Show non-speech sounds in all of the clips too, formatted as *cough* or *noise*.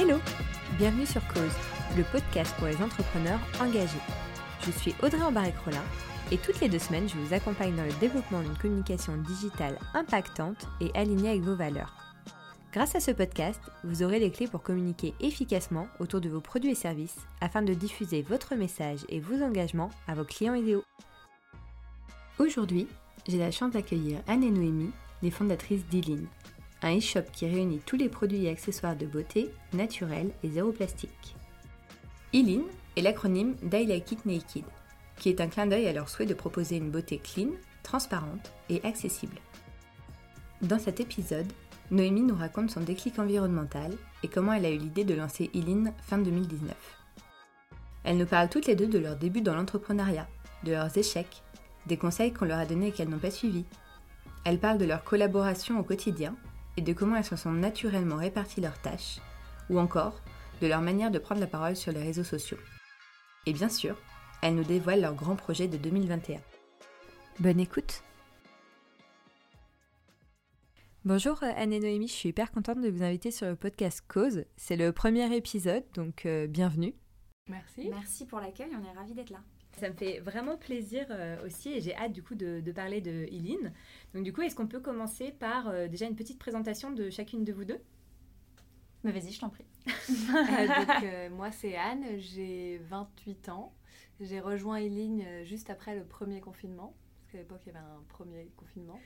Hello Bienvenue sur Cause, le podcast pour les entrepreneurs engagés. Je suis Audrey Embarek-Rollin et toutes les deux semaines, je vous accompagne dans le développement d'une communication digitale impactante et alignée avec vos valeurs. Grâce à ce podcast, vous aurez les clés pour communiquer efficacement autour de vos produits et services afin de diffuser votre message et vos engagements à vos clients idéaux. Aujourd'hui, j'ai la chance d'accueillir Anne et Noémie, les fondatrices d'Ilin, un e-shop qui réunit tous les produits et accessoires de beauté, naturels et zéro plastique. Ilin est l'acronyme d'I Like It Naked, qui est un clin d'œil à leur souhait de proposer une beauté clean, transparente et accessible. Dans cet épisode, Noémie nous raconte son déclic environnemental et comment elle a eu l'idée de lancer Ilin fin 2019. Elles nous parlent toutes les deux de leur début dans l'entrepreneuriat, de leurs échecs, des conseils qu'on leur a donnés et qu'elles n'ont pas suivis. Elles parlent de leur collaboration au quotidien et de comment elles se sont naturellement réparties leurs tâches, ou encore de leur manière de prendre la parole sur les réseaux sociaux. Et bien sûr, elles nous dévoilent leur grand projet de 2021. Bonne écoute Bonjour Anne et Noémie, je suis hyper contente de vous inviter sur le podcast Cause. C'est le premier épisode, donc euh, bienvenue. Merci. Merci pour l'accueil, on est ravis d'être là. Ça me fait vraiment plaisir euh, aussi et j'ai hâte du coup de, parler de Eileen. Donc du coup, est-ce qu'on peut commencer par euh, déjà une petite présentation de chacune de vous deux? Mais vas-y, je t'en prie. *laughs* donc, moi, c'est Anne, j'ai 28 ans. J'ai rejoint Eileen juste après le premier confinement, parce qu'à l'époque, il y avait un premier confinement.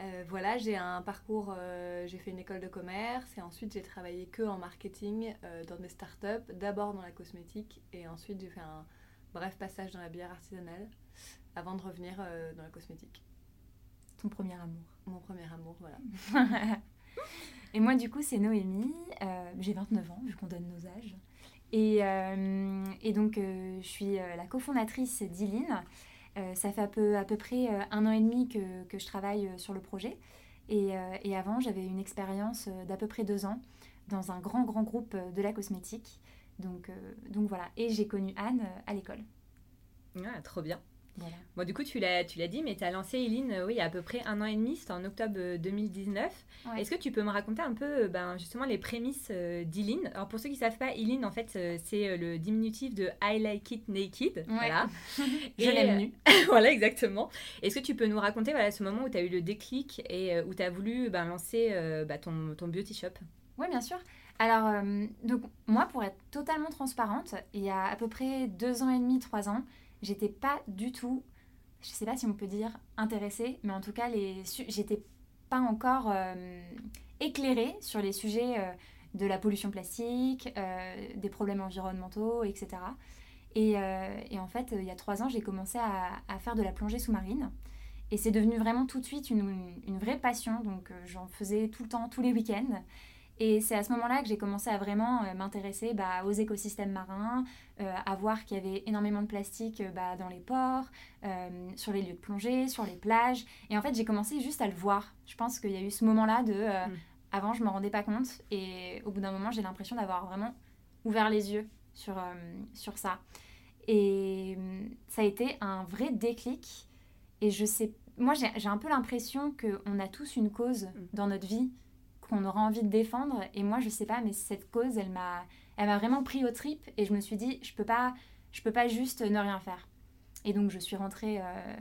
Euh, voilà, j'ai un parcours, euh, j'ai fait une école de commerce et ensuite j'ai travaillé que en marketing euh, dans des startups, d'abord dans la cosmétique et ensuite j'ai fait un bref passage dans la bière artisanale avant de revenir dans la cosmétique. Ton premier amour. Mon premier amour, voilà. *laughs* et moi du coup c'est Noémie, j'ai 29 ans vu qu'on donne nos âges. Et, et donc je suis la cofondatrice d'Iline. Euh, ça fait à peu, à peu près euh, un an et demi que, que je travaille euh, sur le projet. Et, et avant, j'avais une expérience d'à peu près deux ans dans un grand, grand groupe de la cosmétique. Donc, donc voilà. Et j'ai connu Anne à l'école. Ah, trop bien. Bon, du coup, tu l'as, tu l'as dit, mais tu as lancé Eileen oui, il y a à peu près un an et demi, c'était en octobre 2019. Euh, Est-ce que tu peux me raconter un peu euh, ben, justement les prémices euh, d'Eileen? Alors, pour ceux qui ne savent pas, Eileen, en fait, c'est le diminutif de I like it naked. Voilà. *laughs* Je l'aime nu. *laughs* voilà, exactement. Est-ce que tu peux nous raconter voilà, ce moment où tu as eu le déclic et où tu as voulu ben, lancer ben, ton, ton beauty shop? Oui, bien sûr. Alors, donc, moi, pour être totalement transparente, il y a à peu près deux ans et demi, trois ans, j'étais pas du tout, je sais pas si on peut dire intéressée, mais en tout cas, j'étais pas encore euh, éclairée sur les sujets euh, de la pollution plastique, euh, des problèmes environnementaux, etc. Et, en fait, il y a trois ans, j'ai commencé à, faire de la plongée sous-marine. Et c'est devenu vraiment tout de suite une vraie passion. Donc j'en faisais tout le temps, tous les week-ends. Et c'est à ce moment-là que j'ai commencé à vraiment euh, m'intéresser bah, aux écosystèmes marins, euh, à voir qu'il y avait énormément de plastique euh, bah, dans les ports, sur les lieux de plongée, sur les plages. Et en fait, j'ai commencé juste à le voir. Je pense qu'il y a eu ce moment-là de... Mm. Avant, je ne me rendais pas compte. Et au bout d'un moment, j'ai l'impression d'avoir vraiment ouvert les yeux sur, sur ça. Et ça a été un vrai déclic. Et je sais... Moi, j'ai un peu l'impression qu'on a tous une cause mm. dans notre vie qu'on aura envie de défendre. Et moi, je sais pas, mais cette cause, elle m'a, elle m'a vraiment pris au trip. Et je me suis dit, je peux pas, je peux pas juste ne rien faire. Et donc, je suis rentrée, euh,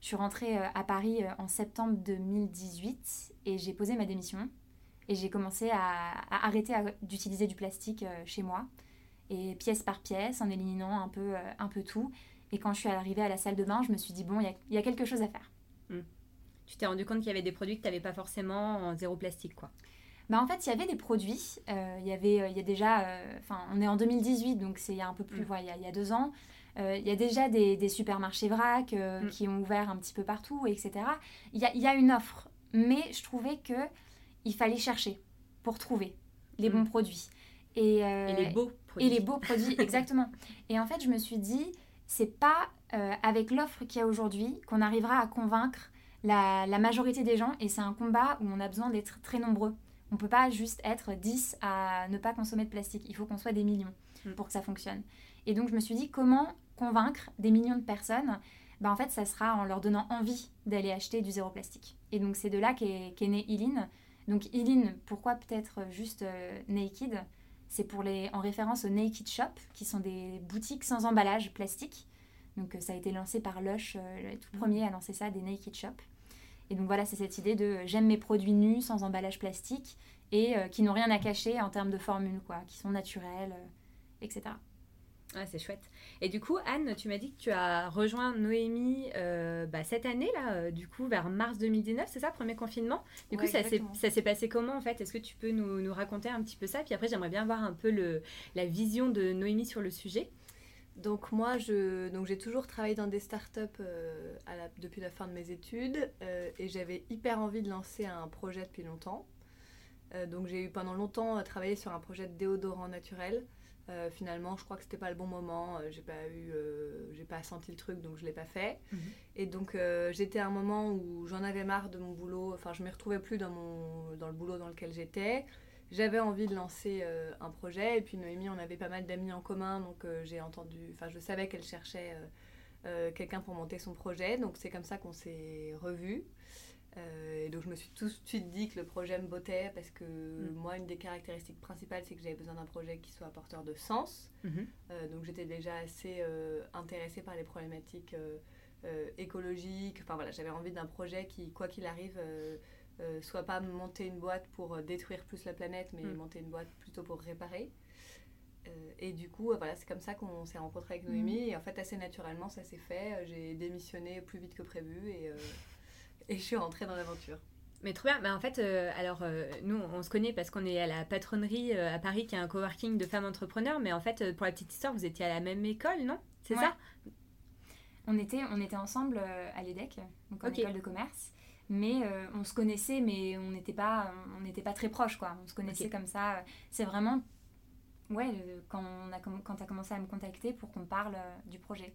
je suis rentrée euh, à Paris euh, en septembre 2018 et j'ai posé ma démission. Et j'ai commencé à, arrêter d'utiliser du plastique chez moi. Et pièce par pièce, en éliminant un peu, un peu tout. Et quand je suis arrivée à la salle de bain, je me suis dit, bon, il y, a, quelque chose à faire. Mmh tu t'es rendu compte qu'il y avait des produits que tu n'avais pas forcément en zéro plastique, quoi. Bah en fait, il y avait des produits. Euh, il y avait, euh, il y a déjà, euh, enfin, on est en 2018, donc c'est il y a un peu plus, mm. il, y a, deux ans. il y a déjà des, des supermarchés vrac mm. qui ont ouvert un petit peu partout, etc. Il y a, il y a une offre, mais je trouvais que il fallait chercher pour trouver les mm. bons produits. Et, et, les beaux produits. Et les beaux produits, *laughs* exactement. Et en fait, je me suis dit, c'est pas avec l'offre qu'il y a aujourd'hui qu'on arrivera à convaincre la, majorité des gens et c'est un combat où on a besoin d'être très nombreux. On ne peut pas juste être 10 à ne pas consommer de plastique. Il faut qu'on soit des millions mm. pour que ça fonctionne. Et donc je me suis dit comment convaincre des millions de personnes? Bah, En fait, ça sera en leur donnant envie d'aller acheter du zéro plastique. Et donc c'est de là qu'est qu née Eileen. Donc Eileen, pourquoi peut-être juste euh, Naked? C'est pour les, en référence aux Naked Shop, qui sont des boutiques sans emballage plastique. Donc ça a été lancé par Lush, le tout premier à lancer ça, des Naked Shop. Et donc voilà, c'est cette idée de j'aime mes produits nus, sans emballage plastique, et qui n'ont rien à cacher en termes de formule, quoi, qui sont naturels, etc. Ah, c'est chouette. Et du coup, Anne, tu m'as dit que tu as rejoint Noémie euh, bah, cette année, là, euh, du coup, vers mars 2019, c'est ça, premier confinement? Du coup, ça s'est passé comment, en fait? Est-ce que tu peux nous, nous, raconter un petit peu ça? Puis après, j'aimerais bien voir un peu le, la vision de Noémie sur le sujet. Donc moi, je, donc j'ai toujours travaillé dans des startups euh, à la, depuis la fin de mes études et j'avais hyper envie de lancer un projet depuis longtemps. donc j'ai eu pendant longtemps travaillé sur un projet de déodorant naturel euh, finalement, je crois que c'était pas le bon moment. Euh, j'ai pas eu, euh, j'ai pas senti le truc, donc je l'ai pas fait. Mhm. Et donc j'étais à un moment où j'en avais marre de mon boulot. Enfin, je me retrouvais plus dans mon, dans le boulot dans lequel j'étais. J'avais envie de lancer un projet. Et puis Noémie, on avait pas mal d'amis en commun, donc j'ai entendu. Enfin, je savais qu'elle cherchait quelqu'un pour monter son projet. Donc c'est comme ça qu'on s'est revus. Euh, et donc je me suis tout de suite dit que le projet me bottait parce que mm. moi, une des caractéristiques principales, c'est que j'avais besoin d'un projet qui soit porteur de sens. Mm-hmm. Euh, donc j'étais déjà assez euh, intéressée par les problématiques écologiques. Enfin voilà, j'avais envie d'un projet qui, quoi qu'il arrive, soit pas monter une boîte pour détruire plus la planète, mais mm. monter une boîte plutôt pour réparer. et du coup, voilà, c'est comme ça qu'on s'est rencontrés avec Noémie. Mm. Et en fait, assez naturellement, ça s'est fait. J'ai démissionné plus vite que prévu. Et *laughs* et je suis rentrée dans l'aventure. Mais trop bien. Mais en fait, euh, alors euh, nous, on se connaît parce qu'on est à la patronnerie euh, à Paris, qui est un coworking de femmes entrepreneurs. Mais en fait, pour la petite histoire, vous étiez à la même école, non? C'est ça? On était, on était ensemble à l'EDEC, donc en école de commerce. Mais on se connaissait, mais on n'était pas, on n'était pas très proches, quoi. On se connaissait comme ça. C'est vraiment, ouais, quand on a, quand as commencé à me contacter pour qu'on parle du projet.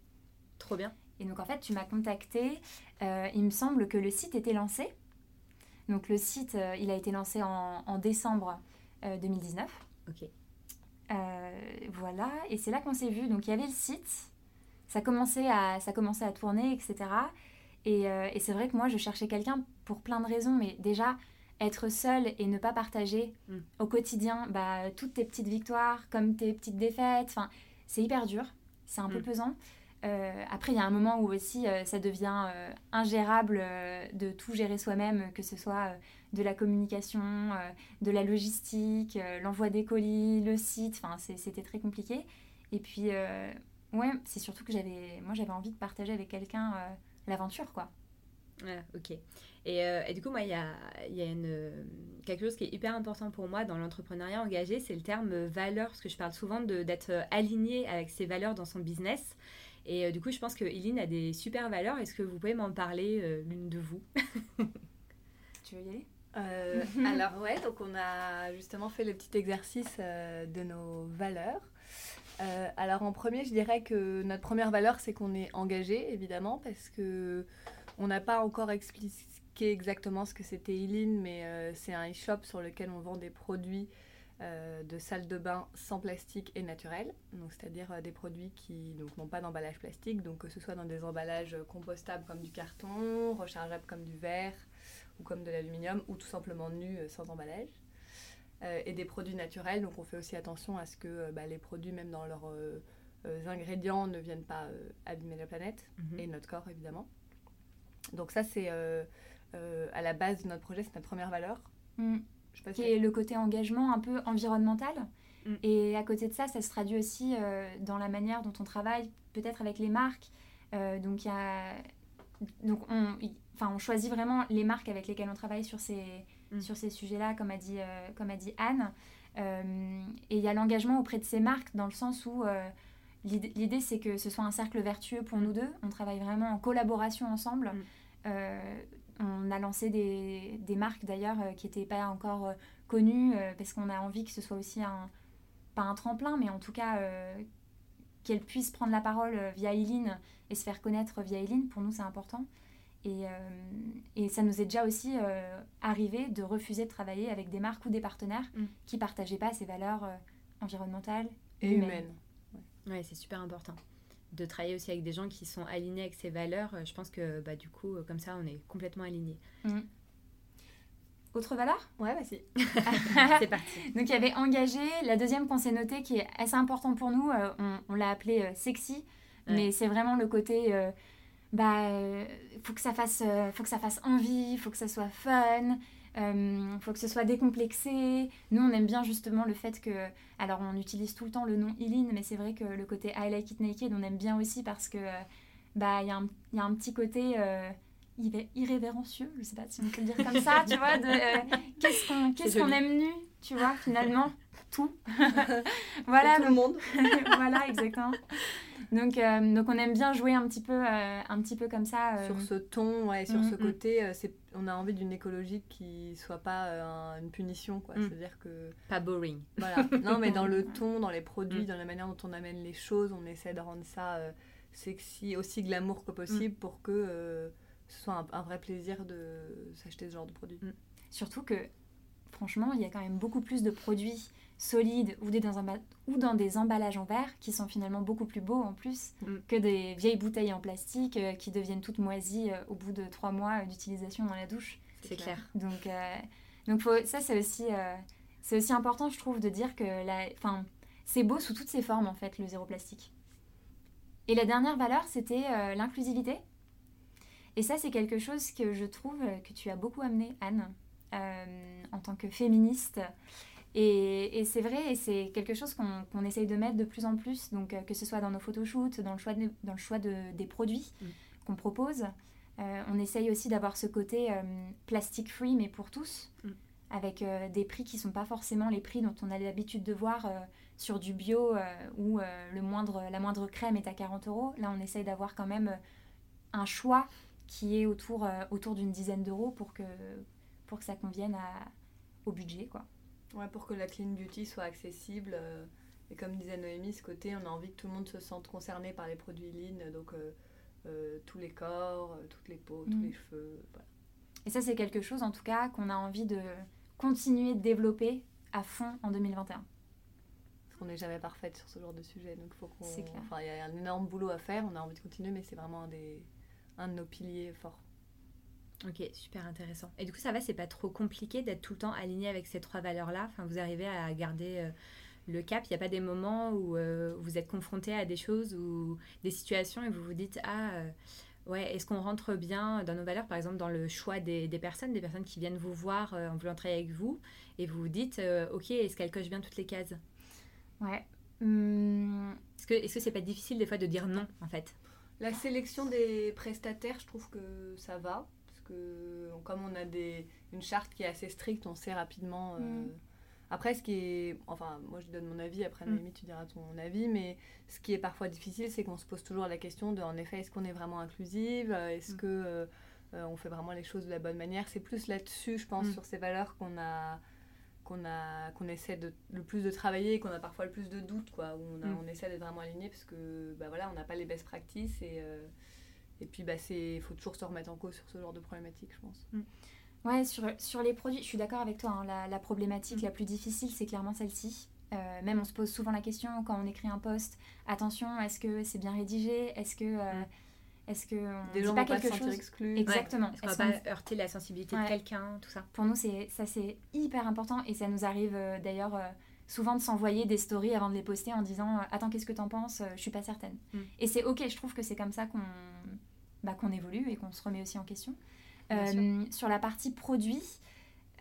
Trop bien. Et donc en fait, tu m'as contacté. Euh, il me semble que le site était lancé. Donc le site, euh, il a été lancé en, décembre 2019. Euh, ok. voilà, et c'est là qu'on s'est vu. Donc il y avait le site, ça commençait à, ça commençait à tourner, etc. Et, et c'est vrai que moi, je cherchais quelqu'un pour plein de raisons, mais déjà, être seule et ne pas partager mm. au quotidien bah, toutes tes petites victoires, comme tes petites défaites, c'est hyper dur, c'est un peu mm. pesant. Euh, après, il y a un moment où aussi euh, ça devient euh, ingérable de tout gérer soi-même, que ce soit de la communication, de la logistique, l'envoi des colis, le site. Enfin, c'était très compliqué. Et puis, ouais, c'est surtout que j'avais, moi, j'avais envie de partager avec quelqu'un l'aventure, quoi. Ouais, ok. Et, et, du coup, moi, il y a, y a une, quelque chose qui est hyper important pour moi dans l'entrepreneuriat engagé, c'est le terme valeur, parce que je parle souvent d'être aligné avec ses valeurs dans son business. Et euh, du coup, je pense que Eileen a des super valeurs. Est-ce que vous pouvez m'en parler, euh, l'une de vous? *laughs* Tu veux y aller? Euh, *laughs* alors ouais, donc on a justement fait le petit exercice de nos valeurs. Alors en premier, je dirais que notre première valeur, c'est qu'on est engagé, évidemment, parce que on n'a pas encore expliqué exactement ce que c'était Eileen, mais c'est un e-shop sur lequel on vend des produits euh, de salles de bain sans plastique et naturel, c'est-à-dire euh, des produits qui n'ont pas d'emballage plastique, donc que ce soit dans des emballages compostables comme du carton, rechargeables comme du verre ou comme de l'aluminium, ou tout simplement nus euh, sans emballage. Et des produits naturels, donc on fait aussi attention à ce que bah, les produits, même dans leurs ingrédients, ne viennent pas abîmer la planète mhm. et notre corps évidemment. Donc ça c'est à la base de notre projet, c'est notre première valeur. Mm qui est le côté engagement un peu environnemental. Mm. Et à côté de ça, ça se traduit aussi euh, dans la manière dont on travaille, peut-être avec les marques. Euh, donc, y a... donc on, enfin, on choisit vraiment les marques avec lesquelles on travaille sur ces, mm. sur ces sujets-là, comme, a dit, euh, comme a dit Anne. et il y a l'engagement auprès de ces marques dans le sens où l'idée, c'est que ce soit un cercle vertueux pour nous deux. On travaille vraiment en collaboration ensemble. Mm. On a lancé des, des marques d'ailleurs euh, qui n'étaient pas encore euh, connues euh, parce qu'on a envie que ce soit aussi un, pas un tremplin, mais en tout cas qu'elles puissent prendre la parole via Eileen et se faire connaître via Eileen. Pour nous, c'est important. Et, et, ça nous est déjà aussi arrivé de refuser de travailler avec des marques ou des partenaires mm. qui ne partageaient pas ces valeurs environnementales et humaines. Oui, c'est super important de travailler aussi avec des gens qui sont alignés avec ces valeurs, euh, je pense que bah, du coup, euh, comme ça, on est complètement alignés. Mm. autre valeur? Ouais, vas-y. *laughs* C'est parti. Donc il y avait engagé. La deuxième qu'on s'est notée, qui est assez importante pour nous, euh, on, on l'a appelée euh, sexy, Ouais. mais c'est vraiment le côté. euh, bah, euh, faut que ça fasse, euh, faut que ça fasse envie, faut que ça soit fun, euh, faut que ce soit décomplexé. Nous, on aime bien justement le fait que, alors on utilise tout le temps le nom Eileen, mais c'est vrai que le côté I like it naked, on aime bien aussi parce que, euh, bah, il y, a un- il y a un petit côté euh, irré- irrévérencieux, je sais pas si on peut le dire comme ça, tu vois, de euh, qu'est-ce qu'on aime nu, tu vois, finalement, tout. *laughs* voilà, Pour tout donc- le monde. *laughs* voilà, exactement. Donc, euh, donc on aime bien jouer un petit peu, euh, un petit peu comme ça. euh, Sur ce ton, ouais, sur Mm, ce mm. côté, euh, c'est, on a envie d'une écologie qui soit pas euh, un- une punition, quoi. Mm. C'est-à-dire que, Pas boring. voilà. Non, mais dans le *laughs* ton, dans les produits, dans la manière dont on amène les choses, on essaie de rendre ça euh, sexy, aussi glamour que possible pour que euh, ce soit un, un vrai plaisir de s'acheter ce genre de produit. Surtout que, franchement, il y a quand même beaucoup plus de produits solides ou, des dans, un ou dans des emballages en verre qui sont finalement beaucoup plus beaux en plus Mm. que des vieilles bouteilles en plastique euh, qui deviennent toutes moisies euh, au bout de trois mois euh, d'utilisation dans la douche. C'est clair. Donc, donc faut- ça, c'est aussi, c'est aussi important, je trouve, de dire que la, c'est beau sous toutes ses formes, en fait, le zéro plastique. Et la dernière valeur, c'était l'inclusivité. Et ça, c'est quelque chose que je trouve que tu as beaucoup amené, Anne, en tant que féministe. Et, et c'est vrai, et c'est quelque chose qu'on essaye de mettre de plus en plus, donc euh, que ce soit dans nos photoshoots, dans le choix, de- dans le choix de- des produits Mm. qu'on propose. Euh, on essaye aussi d'avoir ce côté euh, plastic free, mais pour tous, Mm. avec euh, des prix qui sont pas forcément les prix dont on a l'habitude de voir sur du bio, où le moindre, la moindre crème est à 40 euros. Là, on essaye d'avoir quand même un choix qui est autour, autour d'une dizaine d'euros pour que, pour que ça convienne à, au budget. Quoi. Ouais, pour que la clean beauty soit accessible. euh, et comme disait Noémie, ce côté, on a envie que tout le monde se sente concerné par les produits lean, donc euh, euh, tous les corps, toutes les peaux, tous Mm. les cheveux. voilà. Et ça, c'est quelque chose, en tout cas, qu'on a envie de continuer de développer à fond en 2021. Parce qu'on n'est jamais parfaite sur ce genre de sujet, donc faut qu'on. Enfin, il y a un énorme boulot à faire. On a envie de continuer, mais c'est vraiment un des un de nos piliers forts. Ok, super intéressant. Et du coup, ça va, c'est pas trop compliqué d'être tout le temps aligné avec ces trois valeurs-là? Enfin, vous arrivez à garder euh, le cap? Il n'y a pas des moments où euh, vous êtes confronté à des choses ou des situations et vous vous dites ah euh, ouais, est-ce qu'on rentre bien dans nos valeurs, par exemple dans le choix des, des personnes, des personnes qui viennent vous voir en voulant travailler avec vous et vous vous dites ok, est-ce qu'elles cochent bien toutes les cases? Ouais. Hum, Est-ce que est-ce que c'est pas difficile des fois de dire non en fait? La sélection des prestataires, je trouve que ça va. Que comme on a des, une charte qui est assez stricte, on sait rapidement. euh, Mm. Après, ce qui est. Enfin, moi je donne mon avis, après Mm. Noémie, tu diras ton avis. Mais ce qui est parfois difficile, c'est qu'on se pose toujours la question de, en effet, est-ce qu'on est vraiment inclusive Est-ce Mm. que. euh, euh, on fait vraiment les choses de la bonne manière? C'est plus là-dessus, je pense, Mm. sur ces valeurs qu'on a qu'on a qu'on essaie de, le plus de travailler et qu'on a parfois le plus de doutes quoi où on, a- Mm. on essaie d'être vraiment aligné parce que bah voilà on n'a pas les best practices et euh, et puis bah c'est faut toujours se remettre en cause sur ce genre de problématique je pense Ouais, sur, sur les produits, je suis d'accord avec toi. hein, la, la problématique Mm. la plus difficile, c'est clairement celle-ci. Euh, même on se pose souvent la question quand on écrit un post attention, est-ce que c'est bien rédigé? Est-ce que. euh, Mm. Est-ce que on des dit gens pas pas se quelque sentir chose? exclus Exactement. Est-ce qu'on va pas heurter la sensibilité Ouais. de quelqu'un, tout ça? Pour nous, c'est ça c'est hyper important et ça nous arrive euh, d'ailleurs euh, souvent de s'envoyer des stories avant de les poster en disant attends qu'est-ce que t'en penses? Je suis pas certaine. Mm. Et c'est ok, je trouve que c'est comme ça qu'on bah, qu'on évolue et qu'on se remet aussi en question. Euh, sur la partie produit,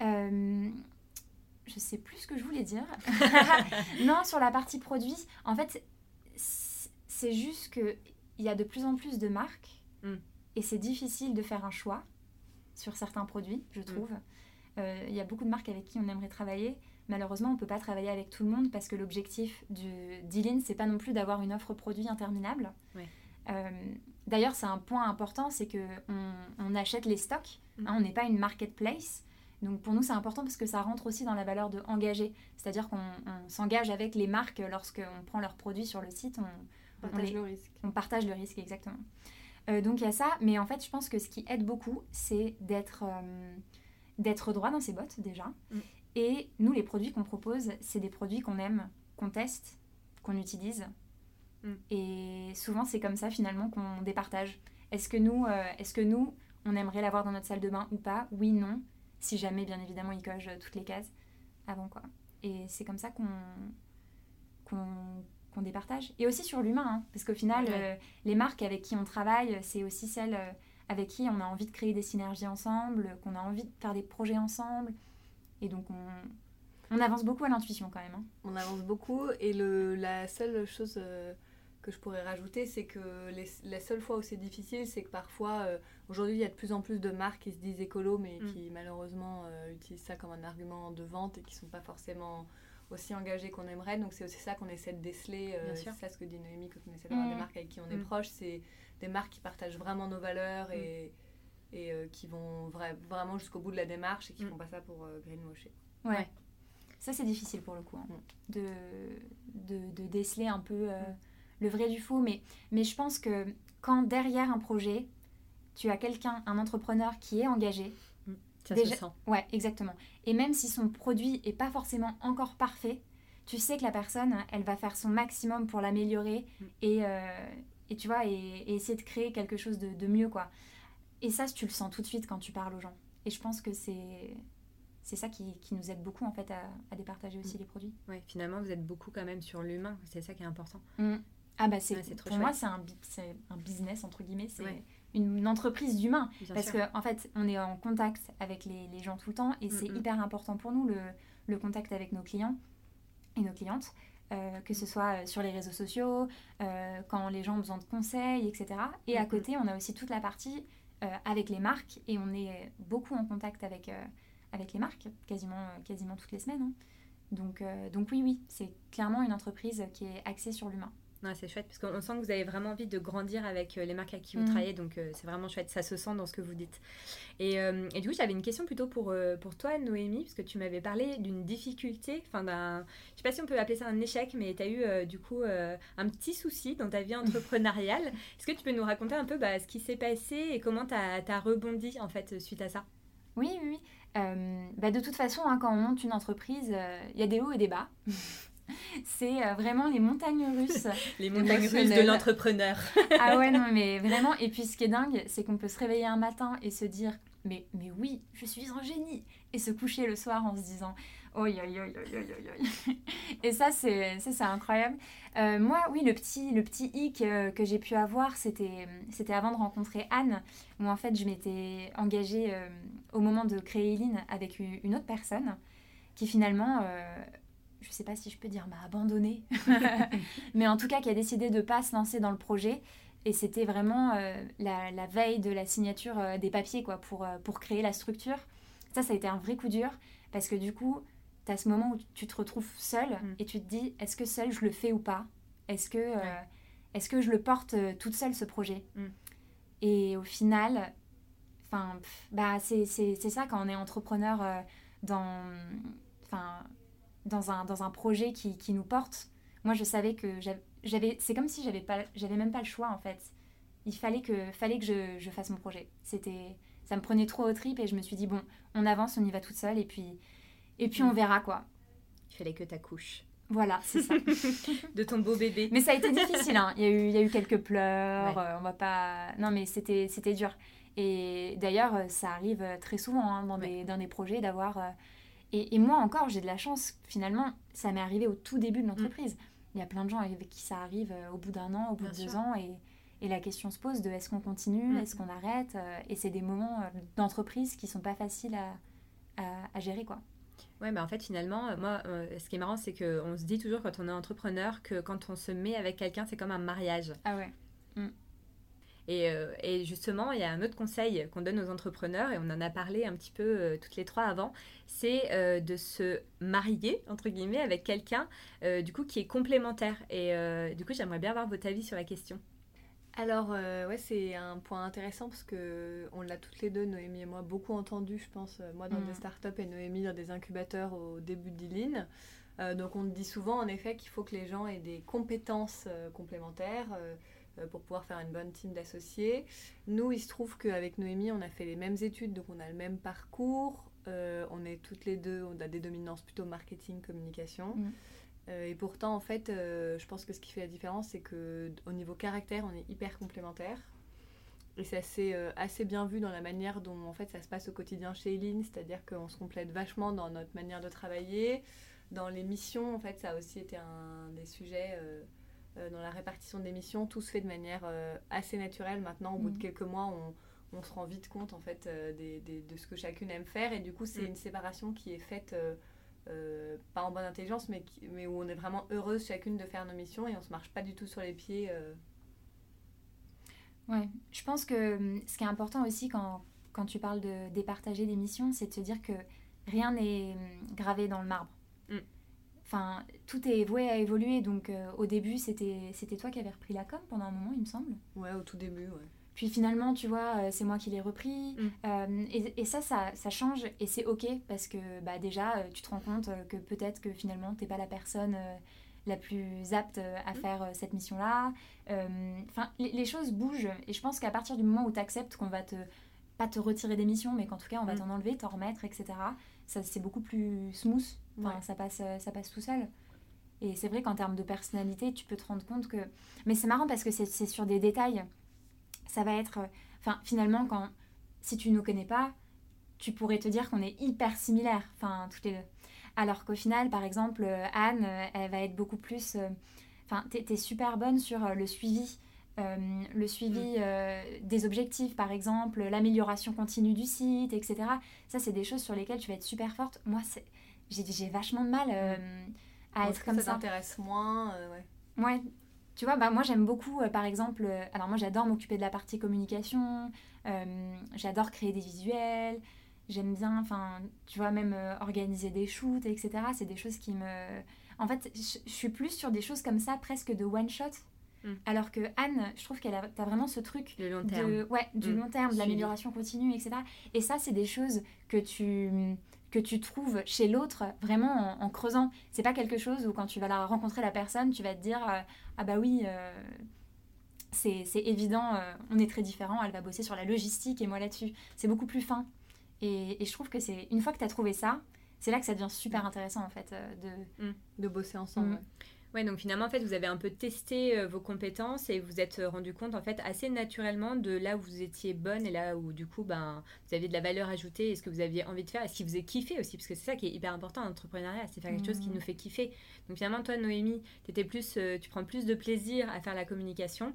euh, je sais plus ce que je voulais dire. *laughs* non, sur la partie produit, en fait, c'est- juste que il y a de plus en plus de marques Mm. et c'est difficile de faire un choix sur certains produits, je trouve. Euh, Il y a beaucoup de marques avec qui on aimerait travailler. Malheureusement, on ne peut pas travailler avec tout le monde parce que l'objectif du d'Ilin, c'est pas non plus d'avoir une offre produit interminable. Ouais. Euh, D'ailleurs, c'est un point important, c'est que on, on achète les stocks. Mm. hein, on n'est pas une marketplace. Donc pour nous, c'est important parce que ça rentre aussi dans la valeur de engager. C'est-à-dire qu'on on s'engage avec les marques lorsqu'on prend leurs produits sur le site. On, on on partage les- le risque on partage le risque, exactement. Euh, donc il y a ça, mais en fait, je pense que ce qui aide beaucoup, c'est d'être euh, d'être droit dans ses bottes déjà. Mm. Et nous, les produits qu'on propose, c'est des produits qu'on aime, qu'on teste, qu'on utilise. Mm. Et souvent, c'est comme ça finalement qu'on départage. Est-ce que nous, euh, est-ce que nous, on aimerait l'avoir dans notre salle de bain ou pas? Oui, non. si jamais, bien évidemment, ils cochent toutes les cases avant, quoi. Et c'est comme ça qu'on qu'on départage. Et aussi sur l'humain, hein, parce qu'au final, euh, les marques avec qui on travaille, c'est aussi celles euh, avec qui on a envie de créer des synergies ensemble, qu'on a envie de faire des projets ensemble. Et donc, on, on avance beaucoup à l'intuition quand même. Hein. On avance beaucoup. Et le, la seule chose euh, que je pourrais rajouter, c'est que les, la seule fois où c'est difficile, c'est que parfois, aujourd'hui, il y a de plus en plus de marques qui se disent écolo, mais mm. qui malheureusement utilisent ça comme un argument de vente et qui ne sont pas forcément aussi engagés qu'on aimerait. Donc c'est aussi ça qu'on essaie de déceler. Euh, c'est ça ce que dit Noémie quand on essaie d'avoir des mm. marques avec qui on est mm. proche. C'est des marques qui partagent vraiment nos valeurs et, mm. et euh, qui vont vraiment jusqu'au bout de la démarche et qui font pas ça pour euh, greenwasher. Ouais. Ça c'est difficile pour le coup. Hein, de, de, de, déceler un peu le vrai du faux. Mais, mais je pense que quand derrière un projet, tu as quelqu'un, un entrepreneur qui est engagé, ça se sent. Ouais, exactement. Et même si son produit est pas forcément encore parfait, tu sais que la personne, elle va faire son maximum pour l'améliorer mm. et, euh, et, tu vois, et, essayer de créer quelque chose de, de, mieux, quoi. Et ça, tu le sens tout de suite quand tu parles aux gens. Et je pense que c'est c'est ça qui, qui, nous aide beaucoup en fait à, à départager aussi mm. les produits. Ouais, finalement, vous êtes beaucoup quand même sur l'humain. C'est ça qui est important. Mm. Ah bah c'est pour moi c'est un, un business entre guillemets. C'est une entreprise d'humain. Parce qu'en en fait, on est en contact avec les, les gens tout le temps et c'est hyper important pour nous, le, le, contact avec nos clients et nos clientes. Euh, que ce soit euh, sur les réseaux sociaux, euh, quand les gens ont besoin de conseils, etc. Et à côté, on a aussi toute la partie avec les marques et on est beaucoup en contact avec, avec les marques, quasiment, quasiment toutes les semaines. Hein. Donc, donc oui, oui, c'est clairement une entreprise qui est axée sur l'humain c'est chouette parce qu'on sent que vous avez vraiment envie de grandir avec euh, les marques avec qui vous mm. travaillez, donc euh, c'est vraiment chouette, ça se sent dans ce que vous dites. Et, euh, et du coup, j'avais une question plutôt pour, pour toi, Noémie, parce que tu m'avais parlé d'une difficulté, enfin d'un, je sais pas si on peut appeler ça un échec, mais tu as eu du coup un petit souci dans ta vie *laughs* entrepreneuriale. Est-ce que tu peux nous raconter un peu bah, ce qui s'est passé et comment tu as, rebondi en fait suite à ça? Oui, oui, oui. bah, de toute façon, hein, quand on monte une entreprise, il y a des hauts et des bas. *laughs* c'est euh, vraiment les montagnes russes. *laughs* les montagnes russes de l'entrepreneur. *laughs* ah ouais, non, mais *laughs* vraiment. Et puis ce qui est dingue, c'est qu'on peut se réveiller un matin et se dire mais, mais oui, je suis un génie. Et se coucher le soir en se disant oi, oi, oi, oi, Et ça, c'est, ça, c'est incroyable. Euh, moi, oui, le petit, le petit hic euh, que j'ai pu avoir, c'était, c'était avant de rencontrer Anne, où en fait, je m'étais engagée au moment de créer Eline avec une, autre personne qui finalement je sais pas si je peux dire m'a abandonné, *laughs* mais en tout cas qui a décidé de pas se lancer dans le projet. Et c'était vraiment euh, la, veille de la signature euh, des papiers quoi, pour, euh, pour créer la structure. Ça, ça a été un vrai coup dur parce que du coup, tu as ce moment où tu te retrouves seule mm. et tu te dis est-ce que seule je le fais ou pas? Est-ce que, est que je le porte toute seule ce projet? Mm. Et au final, bah, c'est ça quand on est entrepreneur dans. Enfin, dans un, dans un projet qui, qui, nous porte, moi je savais que j'avais, c'est comme si j'avais pas, j'avais même pas le choix en fait. Il fallait que, fallait que je, je fasse mon projet. C'était, ça me prenait trop au trip et je me suis dit bon, on avance, on y va toute seule et puis, et puis on mm. verra quoi. Il fallait que t'accouches. Voilà, c'est ça. *laughs* de ton beau bébé. Mais ça a été difficile. Hein. Il, y a eu, il y a eu quelques pleurs. Euh, on va pas. Non, mais c'était, c'était dur. Et d'ailleurs, ça arrive très souvent hein, dans, des, dans des projets d'avoir. Euh, et, moi encore, j'ai de la chance. Finalement, ça m'est arrivé au tout début de l'entreprise. Il y a plein de gens avec qui ça arrive euh, au bout d'un an, au bout de deux ans. Et, et, la question se pose de est-ce qu'on continue, mm. est-ce qu'on arrête euh, Et c'est des moments euh, d'entreprise qui sont pas faciles à, à, gérer. quoi. Ouais, mais en fait, finalement, moi, ce qui est marrant, c'est qu'on se dit toujours quand on est entrepreneur que quand on se met avec quelqu'un, c'est comme un mariage. Ah ouais. Mm. Euh, et, justement, il y a un autre conseil qu'on donne aux entrepreneurs, et on en a parlé un petit peu euh, toutes les trois avant, c'est euh, de se marier, entre guillemets, avec quelqu'un, du coup, qui est complémentaire. Et du coup, j'aimerais bien avoir votre avis sur la question. Alors, ouais, c'est un point intéressant parce que on l'a toutes les deux, Noémie et moi, beaucoup entendu, je pense, moi dans des mm. startups et Noémie dans des incubateurs au début d'Iline. donc, on dit souvent, en effet, qu'il faut que les gens aient des compétences complémentaires euh, pour pouvoir faire une bonne team d'associés. Nous, il se trouve qu'avec Noémie, on a fait les mêmes études, donc on a le même parcours. Euh, on est toutes les deux, on a des dominances plutôt marketing, communication. Mm. Euh, et pourtant, en fait, je pense que ce qui fait la différence, c'est que au niveau caractère, on est hyper complémentaires. et c'est assez, assez bien vu dans la manière dont en fait ça se passe au quotidien chez Eline, c'est-à-dire qu'on se complète vachement dans notre manière de travailler, dans les missions, en fait, ça a aussi été un des sujets dans la répartition des missions. Tout se fait de manière assez naturelle maintenant. Au bout de mm. quelques mois, on, on se rend vite compte en fait euh, de ce que chacune aime faire et du coup c'est mm. une séparation qui est faite euh, euh, pas en bonne intelligence mais, mais où on est vraiment heureuse chacune de faire nos missions et on se marche pas du tout sur les pieds. Ouais, je pense que hum, ce qui est important aussi quand, quand tu parles de départager des missions, c'est de se dire que rien n'est hum, gravé dans le marbre. Mm. Enfin, tout est voué à évoluer. Donc, au début, c'était toi qui avais repris la com pendant un moment, il me semble. Ouais, au tout début, ouais. Puis finalement, tu vois, euh, c'est moi qui l'ai repris. Mm. Euh, et, ça, ça, ça, change et c'est OK parce que bah, déjà, euh, tu te rends compte que peut-être que finalement, tu n'es pas la personne la plus apte à mm. faire cette mission-là. Enfin, les, choses bougent et je pense qu'à partir du moment où tu acceptes qu'on va te, pas te retirer des missions, mais qu'en tout cas, on va mm. t'en enlever, t'en remettre, etc., ça c'est beaucoup plus smooth. Enfin, ça, passe, ça passe tout seul. Et c'est vrai qu'en termes de personnalité, tu peux te rendre compte que. Mais c'est marrant parce que c'est sur des détails ça va être. Euh, enfin, finalement, quand, si tu ne nous connais pas, tu pourrais te dire qu'on est hyper similaires, enfin, toutes les deux. Alors qu'au final, par exemple, euh, Anne, euh, elle va être beaucoup plus. Enfin, tu es, super bonne sur le suivi. Le suivi mm. des objectifs, par exemple, l'amélioration continue du site, etc. Ça, c'est des choses sur lesquelles tu vas être super forte. Moi, j'ai vachement de mal mm. à être comme ça. Ça t'intéresse moins, ouais. Ouais, tu vois, bah, moi j'aime beaucoup, euh, par exemple, euh, alors moi j'adore m'occuper de la partie communication, euh, j'adore créer des visuels, j'aime bien, enfin, tu vois, même organiser des shoots, etc. C'est des choses qui me... En fait, je suis plus sur des choses comme ça, presque de one-shot. Hmm. Alors que Anne, je trouve qu'elle a as vraiment ce truc le long terme. De, ouais, du hmm. long terme, de l'amélioration continue, etc. Et ça, c'est des choses que tu que tu trouves chez l'autre vraiment en, creusant. C'est pas quelque chose où quand tu vas la rencontrer la personne, tu vas te dire euh, ah bah oui, euh, c'est évident, euh, on est très différents, elle va bosser sur la logistique et moi là-dessus. C'est beaucoup plus fin. Et, je trouve que c'est une fois que tu as trouvé ça, c'est là que ça devient super intéressant en fait de, mmh. de bosser ensemble. Mmh. Ouais, donc finalement, en fait, vous avez un peu testé euh, vos compétences et vous êtes rendu compte, en fait, assez naturellement de là où vous étiez bonne et là où, du coup, ben, vous aviez de la valeur ajoutée et ce que vous aviez envie de faire et ce qui vous est kiffé aussi, parce que c'est ça qui est hyper important en entrepreneuriat, c'est faire quelque chose qui mmh. nous fait kiffer. Donc finalement, toi, Noémie, étais plus, euh, tu prends plus de plaisir à faire la communication.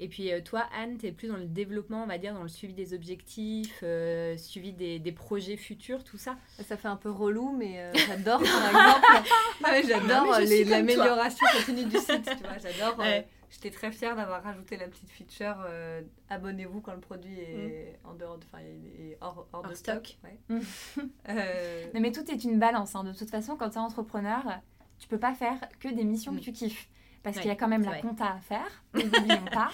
Et puis euh, toi, Anne, tu es plus dans le développement, on va dire, dans le suivi des objectifs, euh, suivi des, des, projets futurs, tout ça? Ça fait un peu relou, mais euh, j'adore, par exemple, *laughs* ah j'adore l'amélioration continue du site, tu vois, j'adore. J'étais très fière d'avoir rajouté la petite feature abonnez-vous quand le produit est mm. en dehors de, est hors, hors, de stock. Ouais. *laughs* mais tout est une balance. Hein. De toute façon, quand tu es entrepreneur, tu peux pas faire que des missions que mm. tu kiffes parce qu'il y a quand même la compta à faire, *laughs* n'oublions pas.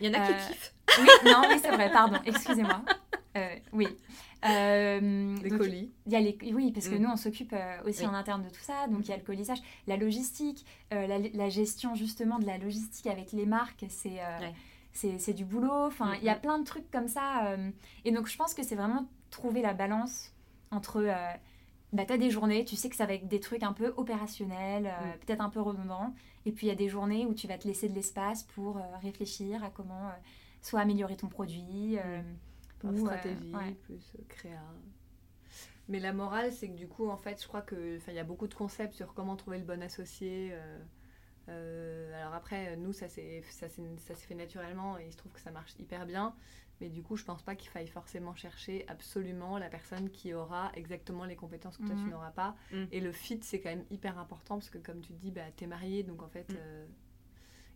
Il y en a qui euh, kiffent. Oui, non, oui, c'est vrai, pardon, excusez-moi. Euh, oui. Euh, les colis. Il y a les, oui, parce que mm. nous, on s'occupe aussi en interne de tout ça. Donc, il y a le colissage, la logistique, la, gestion justement de la logistique avec les marques, c'est c'est du boulot. Enfin, il y a mm-hmm. plein de trucs comme ça. et donc, je pense que c'est vraiment trouver la balance entre bah, tu as des journées, tu sais que ça va être des trucs un peu opérationnels, euh, mm. peut-être un peu redondants. Et puis il y a des journées où tu vas te laisser de l'espace pour euh, réfléchir à comment euh, soit améliorer ton produit. Mm. ou, stratégie, plus créa. Mais la morale, c'est que du coup, en fait, je crois qu'il y a beaucoup de concepts sur comment trouver le bon associé. alors après, nous, ça s'est fait naturellement et il se trouve que ça marche hyper bien. Mais du coup, je pense pas qu'il faille forcément chercher absolument la personne qui aura exactement les compétences que toi tu mhm. n'auras pas. Mm. Et le fit, c'est quand même hyper important parce que comme tu dis, bah, tu es marié, donc en fait. Mm. Euh,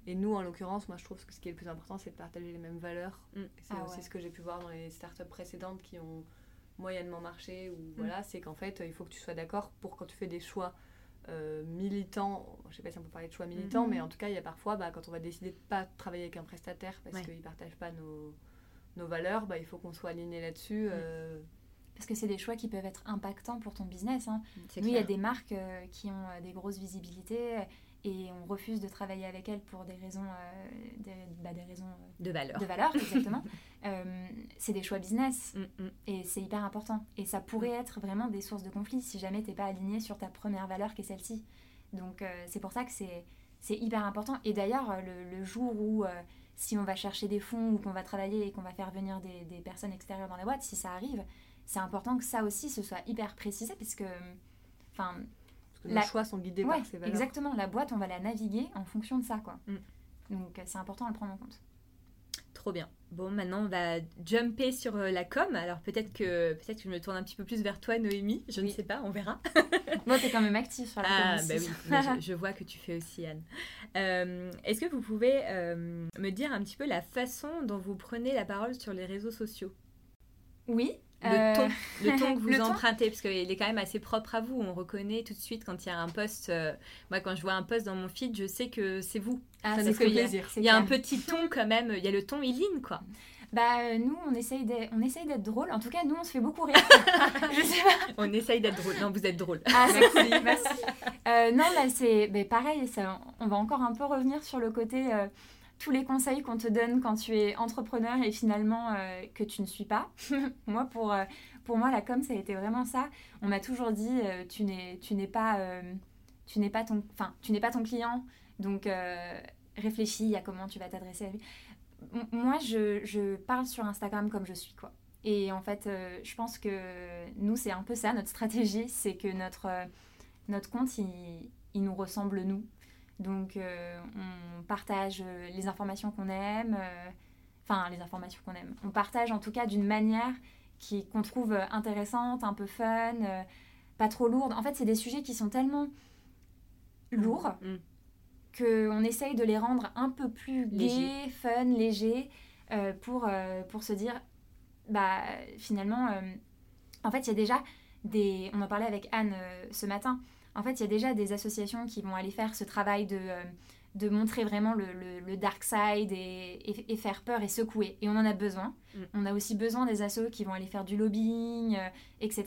et nous, en l'occurrence, moi je trouve que ce qui est le plus important, c'est de partager les mêmes valeurs. Mm. C'est ah aussi ce que j'ai pu voir dans les startups précédentes qui ont moyennement marché. Ou voilà, c'est qu'en fait, il faut que tu sois d'accord pour quand tu fais des choix. Euh, militants, je sais pas si on peut parler de choix militants, mais en tout cas, il y a parfois, bah, quand on va décider de pas travailler avec un prestataire parce qu'il ne partage pas nos, nos valeurs, bah, il faut qu'on soit aligné là-dessus. Mm. Euh. Parce que c'est des choix qui peuvent être impactants pour ton business. Hein. Nous, il y a des marques euh, qui ont euh, des grosses visibilités et on refuse de travailler avec elles pour des raisons, des, bah, des, raisons de valeur. De valeur, exactement. *laughs* c'est des choix business mm, mm. et c'est hyper important. Et ça pourrait être vraiment des sources de conflit si jamais tu n'es pas aligné sur ta première valeur qui est celle-ci. Donc c'est pour ça que c'est hyper important. Et d'ailleurs, le, le, jour où si on va chercher des fonds ou qu'on va travailler et qu'on va faire venir des, des, personnes extérieures dans la boîte, si ça arrive, c'est important que ça aussi ce soit hyper précisé parce que, enfin, les choix sont guidés par ces valeurs. Exactement, la boîte, on va la naviguer en fonction de ça, quoi. Mm. Donc c'est important à le prendre en compte. Trop bien. Bon, maintenant on va jumper sur euh, la com. Alors peut-être que peut-être que je me tourne un petit peu plus vers toi, Noémie. Je ne sais pas, on verra. Moi, tu es quand même active sur la com. Ah, bah oui, *laughs* je, vois que tu fais aussi, Anne. Euh, est-ce que vous pouvez euh, me dire un petit peu la façon dont vous prenez la parole sur les réseaux sociaux? Oui, le ton, *laughs* le ton que vous empruntez, parce qu'il est quand même assez propre à vous. On reconnaît tout de suite quand il y a un post. moi, quand je vois un post dans mon feed, je sais que c'est vous. Ah, ça nous fait plaisir. Il y a un petit ton quand même. Il y a le ton Eileen, quoi. Bah, euh, nous, on essaye d'être drôle. En tout cas, nous, on se fait beaucoup rire. *laughs* je sais pas. On essaye d'être drôle. Non, vous êtes drôle. Ah, merci. merci. Euh, non, bah, c'est bah, pareil. Ça, on va encore un peu revenir sur le côté. Euh, tous les conseils qu'on te donne quand tu es entrepreneur et finalement que tu ne suis pas. *laughs* moi, pour, pour moi, la com, ça a été vraiment ça. On m'a toujours dit, tu n'es pas, pas ton, pas ton client, donc réfléchis à comment tu vas t'adresser à lui moi, je, parle sur Instagram comme je suis, quoi. Et en fait, euh, je pense que nous, c'est un peu ça, notre stratégie, c'est que notre, euh, notre compte, il, nous ressemble nous. Donc, euh, on partage les informations qu'on aime, enfin, les informations qu'on aime. On partage en tout cas d'une manière qui, qu'on trouve intéressante, un peu fun, pas trop lourde. En fait, c'est des sujets qui sont tellement lourds mm qu'on essaye de les rendre un peu plus gays, fun, légers, euh, pour, euh, pour se dire, bah finalement, euh, en fait, il y a déjà des... On en parlait avec Anne ce matin. En fait, il y a déjà des associations qui vont aller faire ce travail de, de montrer vraiment le, le, dark side et, et, faire peur et secouer. Et on en a besoin. Mm. On a aussi besoin des assos qui vont aller faire du lobbying, etc.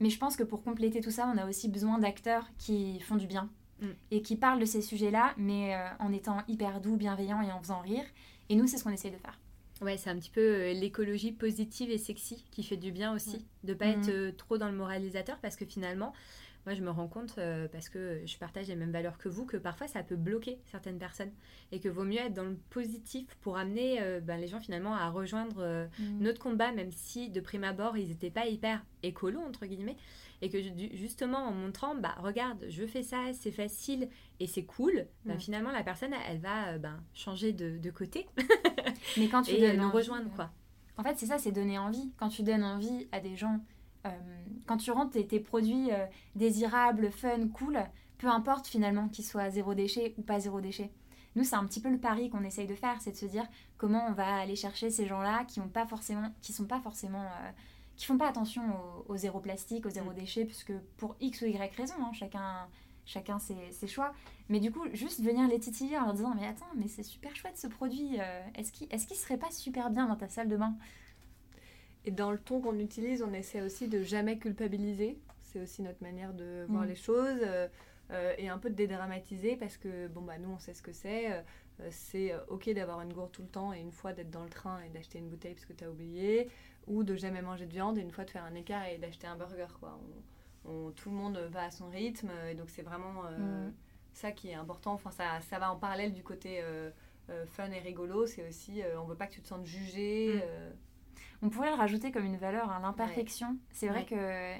Mais je pense que pour compléter tout ça, on a aussi besoin d'acteurs qui font du bien Mm. et qui parle de ces sujets-là, mais euh, en étant hyper doux, bienveillant et en faisant rire. Et nous, c'est ce qu'on essaie de faire. Ouais, c'est un petit peu euh, l'écologie positive et sexy qui fait du bien aussi, de de pas être mm. euh, trop dans le moralisateur parce que finalement, moi je me rends compte parce que je partage les mêmes valeurs que vous que parfois ça peut bloquer certaines personnes et que vaut mieux être dans le positif pour amener ben, les gens finalement à rejoindre mm. notre combat même si de prime abord ils n'étaient pas hyper écolo entre guillemets et que justement en montrant, bah regarde, je fais ça, c'est facile et c'est cool, bah, mm. finalement la personne elle va euh, ben, changer de, côté. Mais quand *laughs* tu et nous rejoindre quoi. En fait c'est ça, c'est donner envie. Quand tu donnes envie à des gens, euh, quand tu rends tes, produits euh, désirables, fun, cool, peu importe finalement qu'ils soient zéro déchet ou pas zéro déchet. Nous, c'est un petit peu le pari qu'on essaye de faire, c'est de se dire comment on va aller chercher ces gens-là qui ont pas forcément, qui sont pas forcément qui font pas attention au, zéro plastique, au zéro mm. déchet, puisque pour X ou Y raison, hein, chacun, chacun ses, ses, choix. Mais du coup, juste venir les titiller en leur disant Mais attends, mais c'est super chouette ce produit, euh, est-ce qu'il est qu serait pas super bien dans ta salle de bain? Et dans le ton qu'on utilise, on essaie aussi de jamais culpabiliser. C'est aussi notre manière de voir mm. les choses. Euh, euh, et un peu de dédramatiser parce que bon bah nous on sait ce que c'est c'est ok d'avoir une gourde tout le temps et une fois d'être dans le train et d'acheter une bouteille parce que tu as oublié ou de jamais manger de viande et une fois de faire un écart et d'acheter un burger. Quoi. tout le monde va à son rythme et donc c'est vraiment euh, mm. ça qui est important. Enfin, ça, ça va en parallèle du côté euh, euh, fun et rigolo. C'est aussi, on veut pas que tu te sentes jugé. Mm. On pourrait le rajouter comme une valeur, hein, l'imperfection. C'est vrai que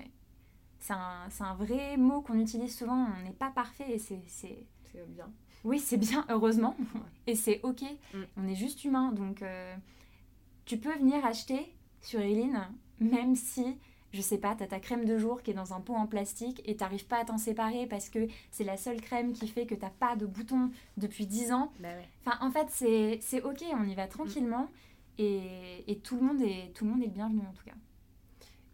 c'est un, un, vrai mot qu'on utilise souvent. On n'est pas parfait et c'est. C'est bien. Oui, c'est bien, *laughs* heureusement. Et c'est OK. Mm. On est juste humain. Donc, tu peux venir acheter sur Eileen, même si, je sais pas, t'as ta crème de jour qui est dans un pot en plastique et t'arrives pas à t'en séparer parce que c'est la seule crème qui fait que t'as pas de boutons depuis 10 ans. Bah enfin, en fait, c'est ok, on y va tranquillement et, et, tout, le monde est, tout le monde est le bienvenu en tout cas.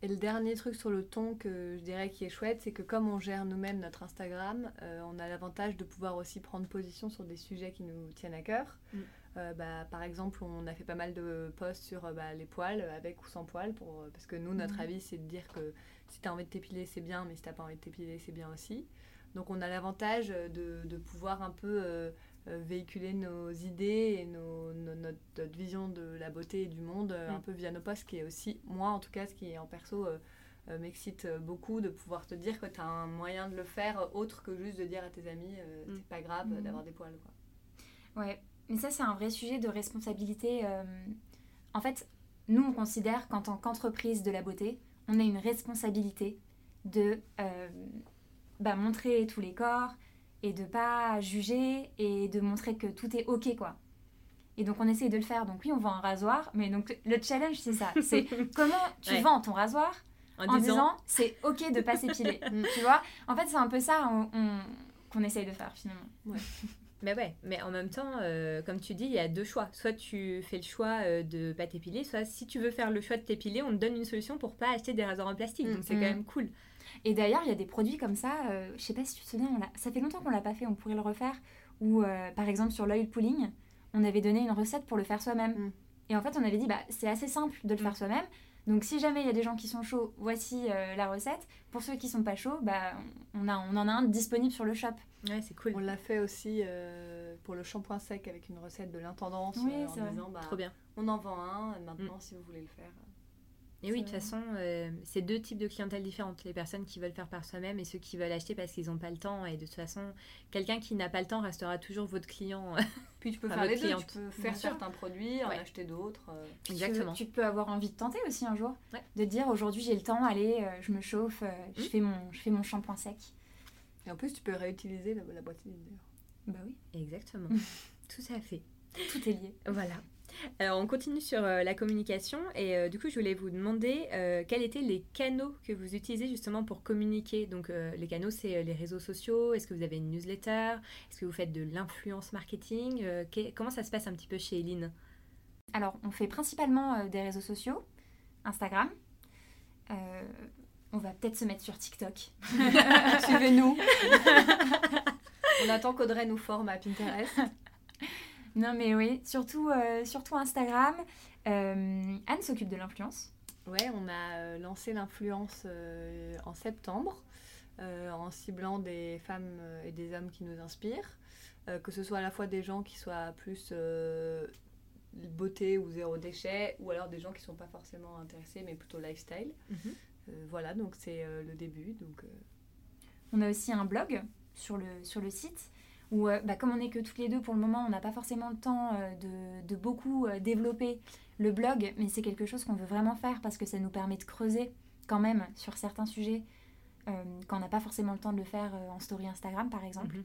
Et le dernier truc sur le ton que je dirais qui est chouette, c'est que comme on gère nous-mêmes notre Instagram, euh, on a l'avantage de pouvoir aussi prendre position sur des sujets qui nous tiennent à cœur. Mm. Euh, bah, par exemple, on a fait pas mal de posts sur euh, bah, les poils, avec ou sans poils, pour, parce que nous, notre mm. avis, c'est de dire que si tu as envie de t'épiler, c'est bien, mais si tu pas envie de t'épiler, c'est bien aussi. Donc on a l'avantage de, de, pouvoir un peu véhiculer nos idées et nos, notre, vision de la beauté et du monde euh, un mm. peu via nos posts, qui est aussi, moi en tout cas, ce qui est en perso euh, m'excite beaucoup de pouvoir te dire que tu as un moyen de le faire autre que juste de dire à tes amis, c'est mm. pas grave mm. d'avoir des poils. Quoi. Ouais, mais ça, c'est un vrai sujet de responsabilité. euh, En fait, nous, on considère qu'en tant qu'entreprise de la beauté, on a une responsabilité de euh, bah, montrer tous les corps et de pas juger et de montrer que tout est ok, quoi. Et donc, on essaye de le faire. Donc, oui, on vend un rasoir, mais donc le challenge, c'est ça. C'est *laughs* comment tu Ouais. vends ton rasoir En, en disant, disant c'est ok de pas s'épiler. *laughs* tu vois? En fait, c'est un peu ça on- on- qu'on essaye de faire finalement. Mais ouais, mais en même temps, euh, comme tu dis, il y a deux choix. Soit tu fais le choix euh, de pas t'épiler, soit si tu veux faire le choix de t'épiler, on te donne une solution pour pas acheter des rasoirs en plastique. Mm. Donc c'est Mm. quand même cool. Et d'ailleurs, il y a des produits comme ça, euh, je sais pas si tu te souviens, on ça fait longtemps qu'on l'a pas fait, on pourrait le refaire. Ou euh, par exemple sur l'oil pulling, on avait donné une recette pour le faire soi-même. Mm. Et en fait, on avait dit, bah, c'est assez simple de le Mm. faire soi-même. Donc si jamais il y a des gens qui sont chauds, voici euh, la recette. Pour ceux qui sont pas chauds, bah, on, a, on en a un disponible sur le shop. Ouais, c'est cool. On l'a fait aussi euh, pour le shampoing sec avec une recette de l'intendance Oui, euh, c'est en disant bah, Trop bien. on en vend un maintenant si vous voulez le faire. Et oui, de toute façon, euh, c'est deux types de clientèle différentes. Les personnes qui veulent faire par soi-même et ceux qui veulent acheter parce qu'ils n'ont pas le temps. Et de toute façon, quelqu'un qui n'a pas le temps restera toujours votre client. *laughs* Puis tu peux Enfin, faire les deux, cliente. tu peux faire Bien sûr. certains produits, en Ouais. acheter d'autres. euh. Exactement. Tu, tu peux avoir envie de tenter aussi un jour. Ouais. De dire aujourd'hui j'ai le temps, allez, euh, je me chauffe, euh, je, Mm. fais mon, je fais mon shampoing sec. Et en plus tu peux réutiliser la, la boîte d'ailleurs. Bah oui, Exactement. *laughs* Tout à fait. tout est lié. Voilà. Alors, on continue sur euh, la communication et euh, du coup, je voulais vous demander euh, quels étaient les canaux que vous utilisez justement pour communiquer. Donc, euh, les canaux, c'est euh, les réseaux sociaux. Est-ce que vous avez une newsletter? Est-ce que vous faites de l'influence marketing? Euh, que- Comment ça se passe un petit peu chez Eline? Alors, on fait principalement euh, des réseaux sociaux, Instagram. Euh, on va peut-être se mettre sur TikTok. *laughs* Suivez-nous. *laughs* on attend qu'Audrey nous forme à Pinterest. Non, mais oui, surtout, euh, surtout Instagram. Euh, Anne s'occupe de l'influence. Ouais, on a euh, lancé l'influence euh, en septembre en ciblant des femmes et des hommes qui nous inspirent, que ce soit à la fois des gens qui soient plus beauté ou zéro déchet, ou alors des gens qui ne sont pas forcément intéressés mais plutôt lifestyle. Euh, voilà, donc c'est le début. Donc, On a aussi un blog sur le, sur le site où, euh, bah, comme on n'est que toutes les deux pour le moment, on n'a pas forcément le temps euh, de, de beaucoup euh, développer le blog, mais c'est quelque chose qu'on veut vraiment faire parce que ça nous permet de creuser quand même sur certains sujets quand on n'a pas forcément le temps de le faire en story Instagram par exemple. Mhm.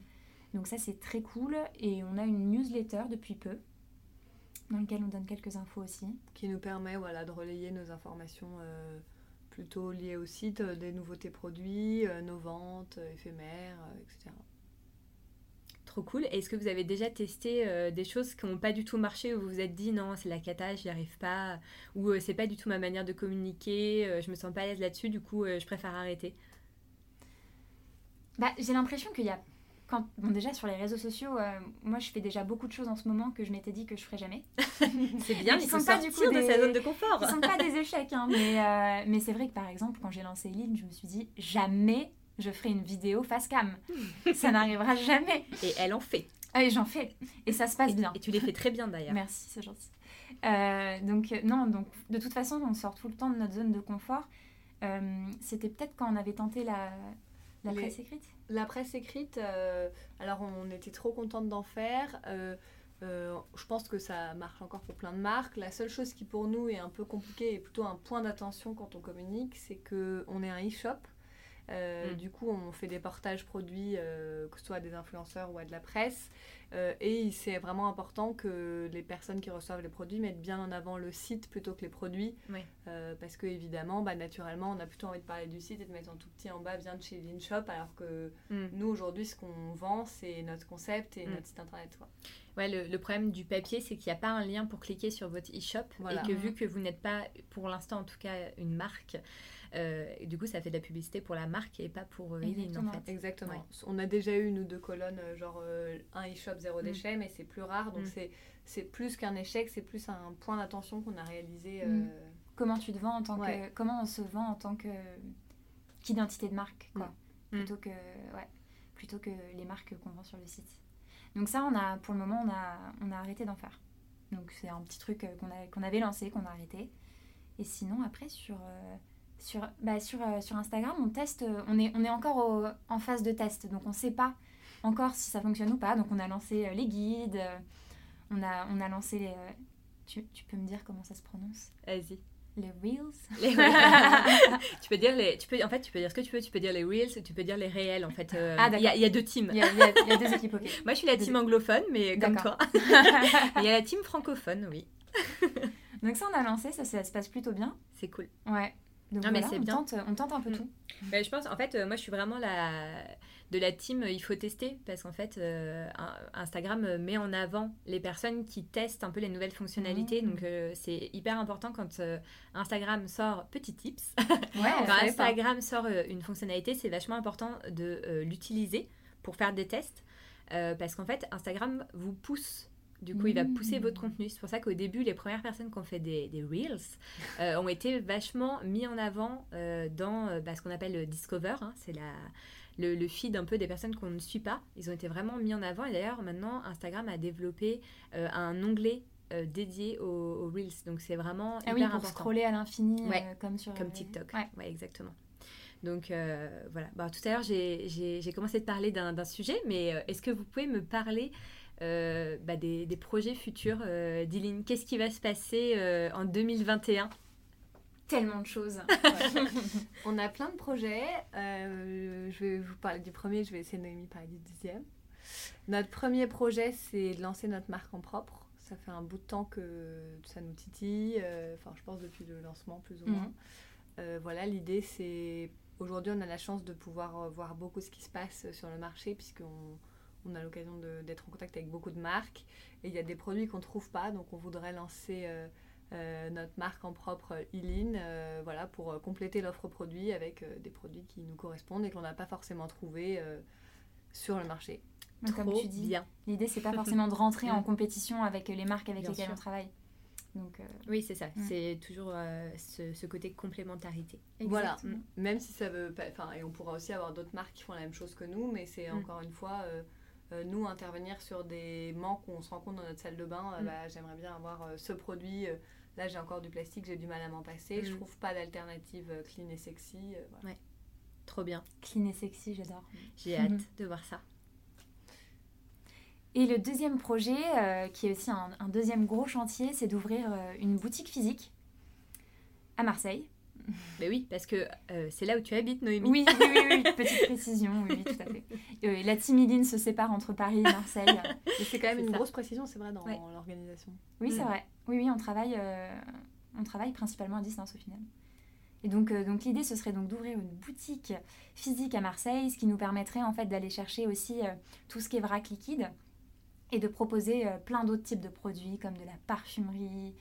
Donc ça c'est très cool et on a une newsletter depuis peu dans laquelle on donne quelques infos aussi. qui nous permet voilà, de relayer nos informations euh, plutôt liées au site, des nouveautés produits, euh, nos ventes éphémères, euh, etc. Trop cool. Est-ce que vous avez déjà testé euh, des choses qui n'ont pas du tout marché où vous vous êtes dit non, c'est la cata, j'y arrive pas, ou euh, c'est pas du tout ma manière de communiquer, euh, je me sens pas à l'aise là-dessus, du coup je préfère arrêter? Bah, j'ai l'impression qu'il y a. Quand, bon, déjà sur les réseaux sociaux, moi je fais déjà beaucoup de choses en ce moment que je m'étais dit que je ferais jamais. *laughs* C'est bien, Mais qui il faut sont pas du coup de des- sa zone de confort. Ce sont pas *laughs* des échecs, hein, mais, mais c'est vrai que par exemple, quand j'ai lancé Eline, je me suis dit jamais je ferai une vidéo face cam. Ça n'arrivera jamais. Et elle en fait. Ah, Et j'en fais. Et ça se passe bien. Et tu les fais très bien d'ailleurs. Merci, c'est gentil. Euh, donc, euh, non, donc de toute façon, on sort tout le temps de notre zone de confort. Euh, C'était peut-être quand on avait tenté la, la Les- presse écrite? La presse écrite, euh, alors on était trop contente d'en faire. euh, euh, je pense que ça marche encore pour plein de marques. La seule chose qui pour nous est un peu compliquée et plutôt un point d'attention quand on communique, c'est qu'on est un e-shop. Euh, Mm. Du coup, on fait des portages produits, euh, que ce soit à des influenceurs ou à de la presse. Euh, et c'est vraiment important que les personnes qui reçoivent les produits mettent bien en avant le site plutôt que les produits. Oui. Parce que, évidemment, bah, naturellement, on a plutôt envie de parler du site et de mettre en tout petit en bas, viens de chez Linshop, alors que Mm. nous, aujourd'hui, ce qu'on vend, c'est notre concept et Mm. notre site internet. quoi. Ouais, le, le problème du papier, c'est qu'il n'y a pas un lien pour cliquer sur votre e-shop. Voilà. Et que vu que vous n'êtes pas, pour l'instant en tout cas, une marque, euh, du coup ça fait de la publicité pour la marque et pas pour euh, en Exactement. fait. Exactement. Ouais. On a déjà eu une ou deux colonnes, euh, genre euh, un e-shop zéro Mm. déchet, mais c'est plus rare. Donc, Mm. c'est c'est plus qu'un échec, c'est plus un point d'attention qu'on a réalisé. Mm. Comment tu te vends en tant Ouais. que. Comment on se vend en tant que. qu'identité de marque, quoi. Mm. Plutôt que. Ouais. Plutôt que les marques qu'on vend sur le site. Donc, ça, on a, pour le moment, on a, on a arrêté d'en faire. Donc, c'est un petit truc qu'on avait lancé, qu'on a arrêté. Et sinon, après, sur. euh, sur, bah, sur, euh, sur Instagram, on teste, euh, on est, on est encore au- en phase de test, donc on ne sait pas encore si ça fonctionne ou pas. Donc on a lancé euh, les guides, on a, on a lancé les. tu, tu peux me dire comment ça se prononce? Vas-y. Les Reels? *laughs* Les- tu peux dire les, tu peux, en fait, tu peux dire ce que tu veux. Tu peux dire les reels, tu peux dire les réels. En fait, Euh, Ah, il y, a- d'accord. il y a deux teams. il y, a, il y a- il y a deux équipes, ok. Moi, je suis la Deux- team anglophone, mais comme toi. *laughs* Il y a la team francophone, oui. Donc ça, on a lancé, ça, ça se passe plutôt bien. C'est cool. Ouais. Donc Non, mais voilà, on bien. tente, on tente un peu Mm. tout. Ben, je pense, en fait, euh, moi, je suis vraiment la, de la team, euh, il faut tester, parce qu'en fait, euh, Instagram met en avant les personnes qui testent un peu les nouvelles fonctionnalités. Mhm. Donc, c'est hyper important quand Instagram sort, petit tips, *laughs* Ouais, quand pas. Instagram sort une fonctionnalité, c'est vachement important de l'utiliser pour faire des tests, parce qu'en fait, Instagram vous pousse. Du coup, il va pousser Mhm. votre contenu. C'est pour ça qu'au début, les premières personnes qui ont fait des, des Reels *laughs* euh, ont été vachement mis en avant euh, dans euh, bah, ce qu'on appelle le Discover. hein. c'est la, le, le feed un peu des personnes qu'on ne suit pas. Ils ont été vraiment mis en avant. Et d'ailleurs, maintenant, Instagram a développé euh, un onglet euh, dédié aux, aux Reels. Donc, c'est vraiment Ah hyper oui, pour important. scroller à l'infini, Ouais, euh, comme sur Comme TikTok. Ouais. Ouais, exactement. Donc euh, voilà. Bah, tout à l'heure, j'ai- commencé de parler d'un sujet, mais est-ce que vous pouvez me parler euh, bah, des, des projets futurs euh, d'Iline Qu'est-ce qui va se passer euh, en 2021 Tellement de choses. *laughs* On a plein de projets. Je vais vous parler du premier, je vais laisser Noémie parler du deuxième. Notre premier projet, c'est de lancer notre marque en propre. Ça fait un bout de temps que ça nous titille, enfin je pense depuis le lancement plus ou Mhm. moins. Voilà, l'idée c'est aujourd'hui on a la chance de pouvoir voir beaucoup ce qui se passe sur le marché puisqu'on on a l'occasion d'être en contact avec beaucoup de marques et il y a des produits qu'on ne trouve pas donc on voudrait lancer euh, euh, notre marque en propre euh, voilà, pour compléter l'offre produit avec euh, des produits qui nous correspondent et qu'on n'a pas forcément trouvé euh, sur le marché. Donc, comme Trop tu dis, bien. l'idée, c'est pas *laughs* forcément de rentrer en compétition avec les marques avec Bien lesquelles sûr. on travaille. Donc, euh, Oui, c'est ça. C'est toujours euh, ce, ce côté complémentarité. Voilà, même si ça veut pas, enfin, et on pourra aussi avoir d'autres marques qui font la même chose que nous, mais c'est Mm. encore une fois, euh, euh, nous intervenir sur des manques où on se rend compte dans notre salle de bain, euh, Mm. bah, j'aimerais bien avoir euh, ce produit, euh, là j'ai encore du plastique, j'ai du mal à m'en passer, je Mm. trouve pas d'alternative euh, clean et sexy. euh, voilà. Trop bien. clean et sexy, j'adore. J'ai hâte *laughs* de voir ça. Et le deuxième projet, euh, qui est aussi un, un deuxième gros chantier, c'est d'ouvrir euh, une boutique physique à Marseille. *laughs* Mais oui, parce que euh, c'est là où tu habites, Noémie. Oui, oui, oui, oui, *laughs* petite précision, oui, tout à fait. Euh, la timiline se sépare entre Paris et Marseille. Mais c'est quand même une ça. grosse précision, c'est vrai, dans Ouais. l'organisation. Oui, c'est Mm. vrai. Oui, oui, on travaille, euh, on travaille principalement à distance au final. Et donc, donc l'idée, ce serait donc d'ouvrir une boutique physique à Marseille, ce qui nous permettrait en fait d'aller chercher aussi tout ce qui est vrac liquide et de proposer plein d'autres types de produits comme de la parfumerie.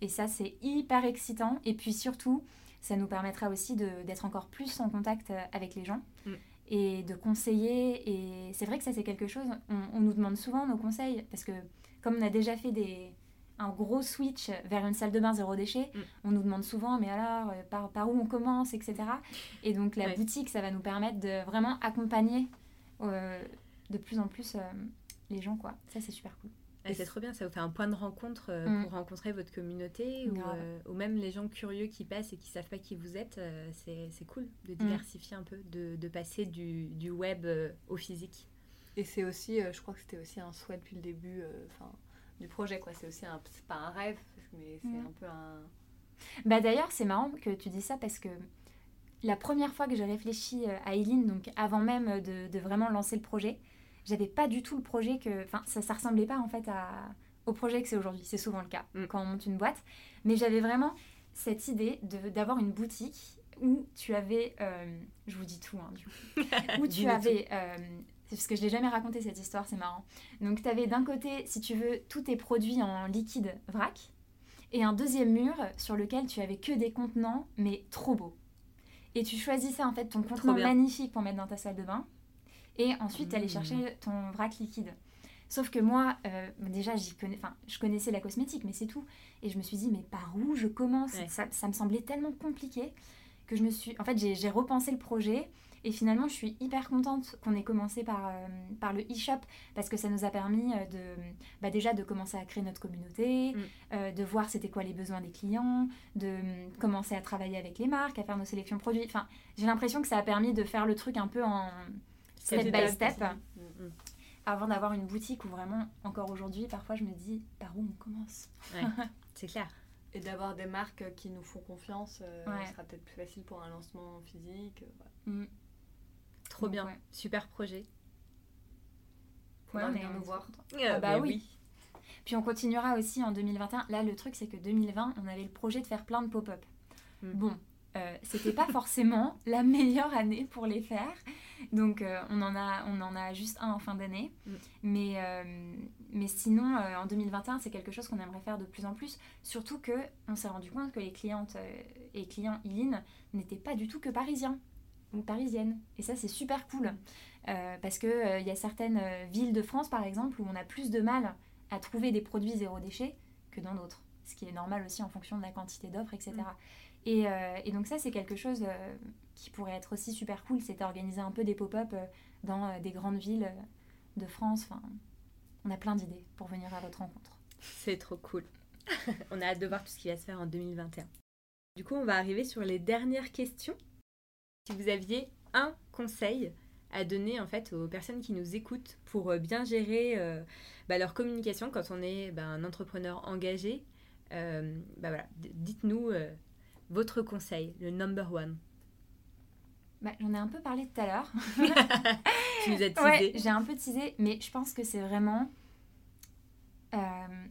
Et ça, c'est hyper excitant. Et puis surtout, ça nous permettra aussi d'être encore plus en contact euh, avec les gens Mm. et de conseiller. Et c'est vrai que ça, c'est quelque chose, on, on nous demande souvent nos conseils parce que comme on a déjà fait des, un gros switch vers une salle de bain zéro déchet, Mm. on nous demande souvent, mais alors, euh, par, par où on commence, etc. Et donc la Ouais. boutique, ça va nous permettre de vraiment accompagner euh, de plus en plus euh, les gens, quoi. Ça, c'est super cool. C'est trop bien, ça vous fait un point de rencontre euh, Mm. pour rencontrer votre communauté ou, euh, ou même les gens curieux qui passent et qui savent pas qui vous êtes. euh, c'est cool de Mm. diversifier un peu, de, de passer du, du web au physique. Et c'est aussi, je crois que c'était aussi un souhait depuis le début enfin, du projet, quoi. C'est aussi un, c'est pas un rêve, mais c'est Mm. un peu un. Bah d'ailleurs, c'est marrant que tu dis ça parce que la première fois que j'ai réfléchi à Eileen, donc avant même de, de vraiment lancer le projet, j'avais pas du tout le projet que. Enfin, ça, ça ressemblait pas en fait à, au projet que c'est aujourd'hui. C'est souvent le cas Mm. quand on monte une boîte. Mais j'avais vraiment cette idée d'avoir une boutique où tu avais. euh, je vous dis tout, hein, du coup. *laughs* où tu avais. euh, c'est parce que je l'ai jamais raconté cette histoire, c'est marrant. Donc tu avais d'un côté, si tu veux, tous tes produits en liquide vrac et un deuxième mur sur lequel tu avais que des contenants, mais trop beaux. Et tu choisissais en fait ton contenant magnifique pour mettre dans ta salle de bain, et ensuite tu allais Mmh. chercher ton vrac liquide. Sauf que moi, euh, déjà, connais, je connaissais la cosmétique, mais c'est tout. Et je me suis dit, mais par où je commence? Ouais. ça, ça me semblait tellement compliqué que je me suis. En fait, j'ai repensé le projet. Et finalement, je suis hyper contente qu'on ait commencé par, euh, par le e-shop parce que ça nous a permis euh, de, bah, déjà de commencer à créer notre communauté, Mm. euh, de voir c'était quoi les besoins des clients, de euh, commencer à travailler avec les marques, à faire nos sélections produits. Enfin, j'ai l'impression que ça a permis de faire le truc un peu en step by step. Mm. avant d'avoir une boutique où vraiment, encore aujourd'hui, parfois je me dis par où on commence? Ouais, *laughs* c'est clair. Et d'avoir des marques qui nous font confiance, euh, Ouais. ce sera peut-être plus facile pour un lancement physique. euh, voilà. Mm. Trop Donc, bien. ouais. Super projet. Ouais, mais nous on voir. content. Ah bah mais oui. Puis on continuera aussi en 2021. Là, le truc, c'est que 2020, on avait le projet de faire plein de pop-up. Mm. Bon, euh, c'était pas forcément *laughs* la meilleure année pour les faire. Donc, euh, on, en a, on en a juste un en fin d'année. Mm. Mais, euh, mais sinon, en 2021, c'est quelque chose qu'on aimerait faire de plus en plus. Surtout que on s'est rendu compte que les clientes et clients Iline n'étaient pas du tout que parisiens ou parisiennes. Et ça, c'est super cool. Parce qu'il il y a certaines villes de France, par exemple, où on a plus de mal à trouver des produits zéro déchet que dans d'autres. Ce qui est normal aussi en fonction de la quantité d'offres, etc. Mm. Et, euh, et donc ça, c'est quelque chose euh, qui pourrait être aussi super cool, c'est d'organiser un peu des pop-up euh, dans des grandes villes de France. Enfin, on a plein d'idées pour venir à votre rencontre. C'est trop cool. *laughs* on a hâte de voir tout ce qui va se faire en 2021. Du coup, on va arriver sur les dernières questions. Si vous aviez un conseil à donner en fait aux personnes qui nous écoutent pour bien gérer bah, leur communication quand on est bah, un entrepreneur engagé, bah, voilà, dites-nous votre conseil, le number one. Bah, J'en ai un peu parlé tout à l'heure. *laughs* Tu nous as teasé. Ouais, j'ai un peu teasé, mais je pense que c'est vraiment euh,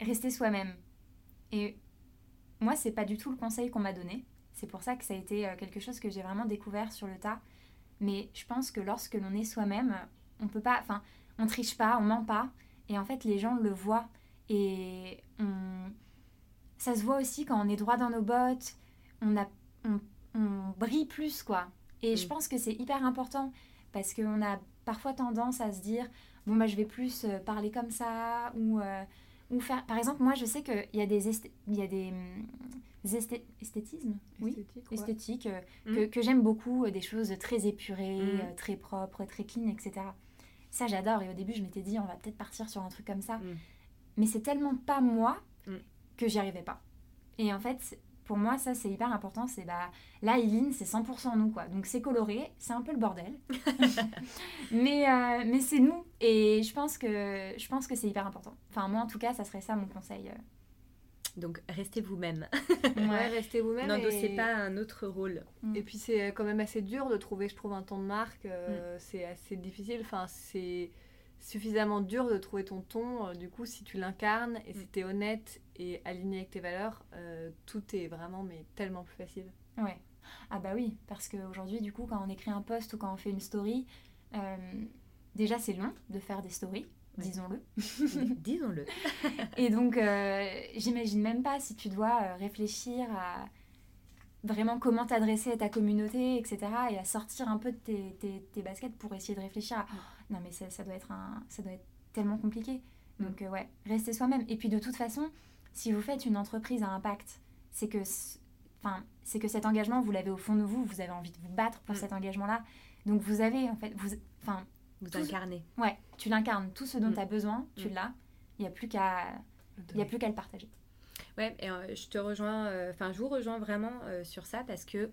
rester soi-même. Et moi, c'est pas du tout le conseil qu'on m'a donné. C'est pour ça que ça a été euh, quelque chose que j'ai vraiment découvert sur le tas. Mais je pense que lorsque l'on est soi-même, on peut pas, enfin, on triche pas, on ment pas, et en fait, les gens le voient. Et on... ça se voit aussi quand on est droit dans nos bottes. On a, on, on brille plus, quoi. Et je Mm. pense que c'est hyper important parce qu'on a parfois tendance à se dire bon bah je vais plus euh, parler comme ça ou euh, ou faire par exemple moi je sais qu'il y a des esth- il y a des esthé- esthétismes oui Esthétique, ouais. esthétiques euh, Mm. que, que j'aime beaucoup euh, des choses très épurées Mm. très propres très clean etc ça j'adore et au début je m'étais dit on va peut-être partir sur un truc comme ça Mm. mais c'est tellement pas moi Mm. Que j'y arrivais pas et en fait pour moi, ça c'est hyper important. C'est bah là, Eileen, c'est 100% nous quoi. Donc c'est coloré, c'est un peu le bordel, *laughs* mais euh, mais c'est nous. Et je pense que je pense que c'est hyper important. Enfin moi en tout cas, ça serait ça mon conseil. euh. Donc restez vous-même. Ouais, restez vous-même. N'endossez et- pas un autre rôle. Et puis c'est quand même assez dur de trouver, je trouve, un ton de marque. Mm. euh, C'est assez difficile. Enfin, c'est suffisamment dur de trouver ton ton. euh, Du coup, si tu l'incarnes et Mm. si tu es honnête et aligné avec tes valeurs, euh, tout est vraiment mais tellement plus facile. Ouais. Ah bah oui, parce qu'aujourd'hui, du coup, quand on écrit un post ou quand on fait une story, euh, déjà c'est long de faire des stories, Ouais. disons-le. *laughs* Disons-le. *laughs* Et donc, euh, j'imagine même pas si tu dois réfléchir à vraiment comment t'adresser à ta communauté, etc. Et à sortir un peu de tes, tes- tes baskets pour essayer de réfléchir à non, mais ça, ça doit être un, ça doit être tellement compliqué. Donc, euh, ouais, restez soi-même. Et puis, de toute façon, si vous faites une entreprise à impact, c'est que, enfin, c'est que cet engagement, vous l'avez au fond de vous, vous avez envie de vous battre pour Mm. cet engagement-là. Donc, vous avez, en fait, vous, enfin, Vous Tout- incarnez. ouais, tu l'incarnes. Tout ce dont Mm. tu as besoin, tu Mm. l'as. Il n'y a plus qu'à il a plus qu'à le partager. Ouais, et euh, je te rejoins, euh, enfin, je vous rejoins vraiment euh, sur ça parce que euh,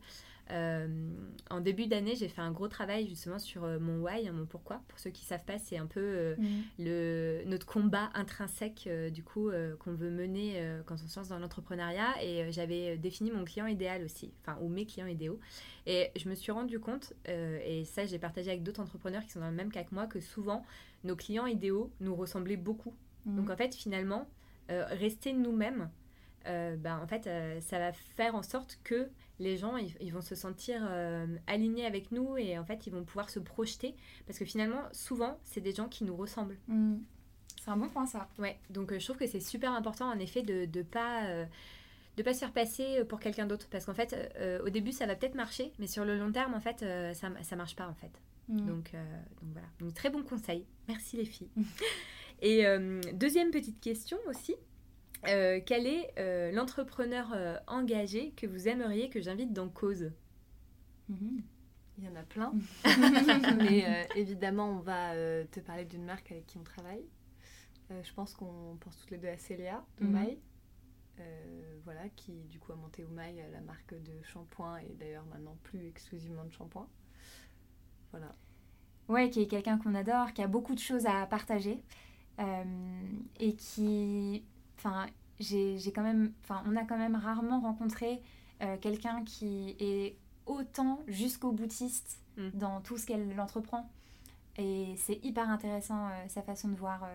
en début d'année, j'ai fait un gros travail justement sur euh, mon why, hein, mon pourquoi. Pour ceux qui savent pas, c'est un peu euh, le, notre combat intrinsèque euh, du coup euh, qu'on veut mener euh, quand on se lance dans l'entrepreneuriat et euh, j'avais défini mon client idéal aussi enfin ou mes clients idéaux et je me suis rendu compte euh, et ça j'ai partagé avec d'autres entrepreneurs qui sont dans le même cas que moi que souvent nos clients idéaux nous ressemblaient beaucoup Mm. donc en fait finalement euh, rester nous-mêmes euh, ben, en fait euh, ça va faire en sorte que les gens ils, ils vont se sentir euh, alignés avec nous et en fait ils vont pouvoir se projeter parce que finalement souvent c'est des gens qui nous ressemblent Mm. C'est un bon point ça. Ouais, donc euh, je trouve que c'est super important en effet de ne pas, euh, de pas se faire passer pour quelqu'un d'autre. Parce qu'en fait, au début, ça va peut-être marcher, mais sur le long terme, en fait, ça ne marche pas en fait. Mm. Donc, donc voilà, donc très bon conseil. Merci les filles. *laughs* Et deuxième petite question aussi. Euh, quel est euh, l'entrepreneur euh, engagé que vous aimeriez que j'invite dans Cause? Mhm. Il y en a plein. *laughs* Mais *laughs* euh, évidemment, on va euh, te parler d'une marque avec qui on travaille. Euh, je pense qu'on pense toutes les deux à Célia d'Oumaï. Euh, voilà, qui du coup a monté Oumaï, la marque de shampoing et d'ailleurs maintenant plus exclusivement de shampoing. Voilà. ouais, qui est quelqu'un qu'on adore, qui a beaucoup de choses à partager et qui, enfin, j'ai quand même, enfin, on a quand même rarement rencontré quelqu'un qui est autant jusqu'au boutiste mm. dans tout ce qu'elle entreprend. Et c'est hyper intéressant sa façon de voir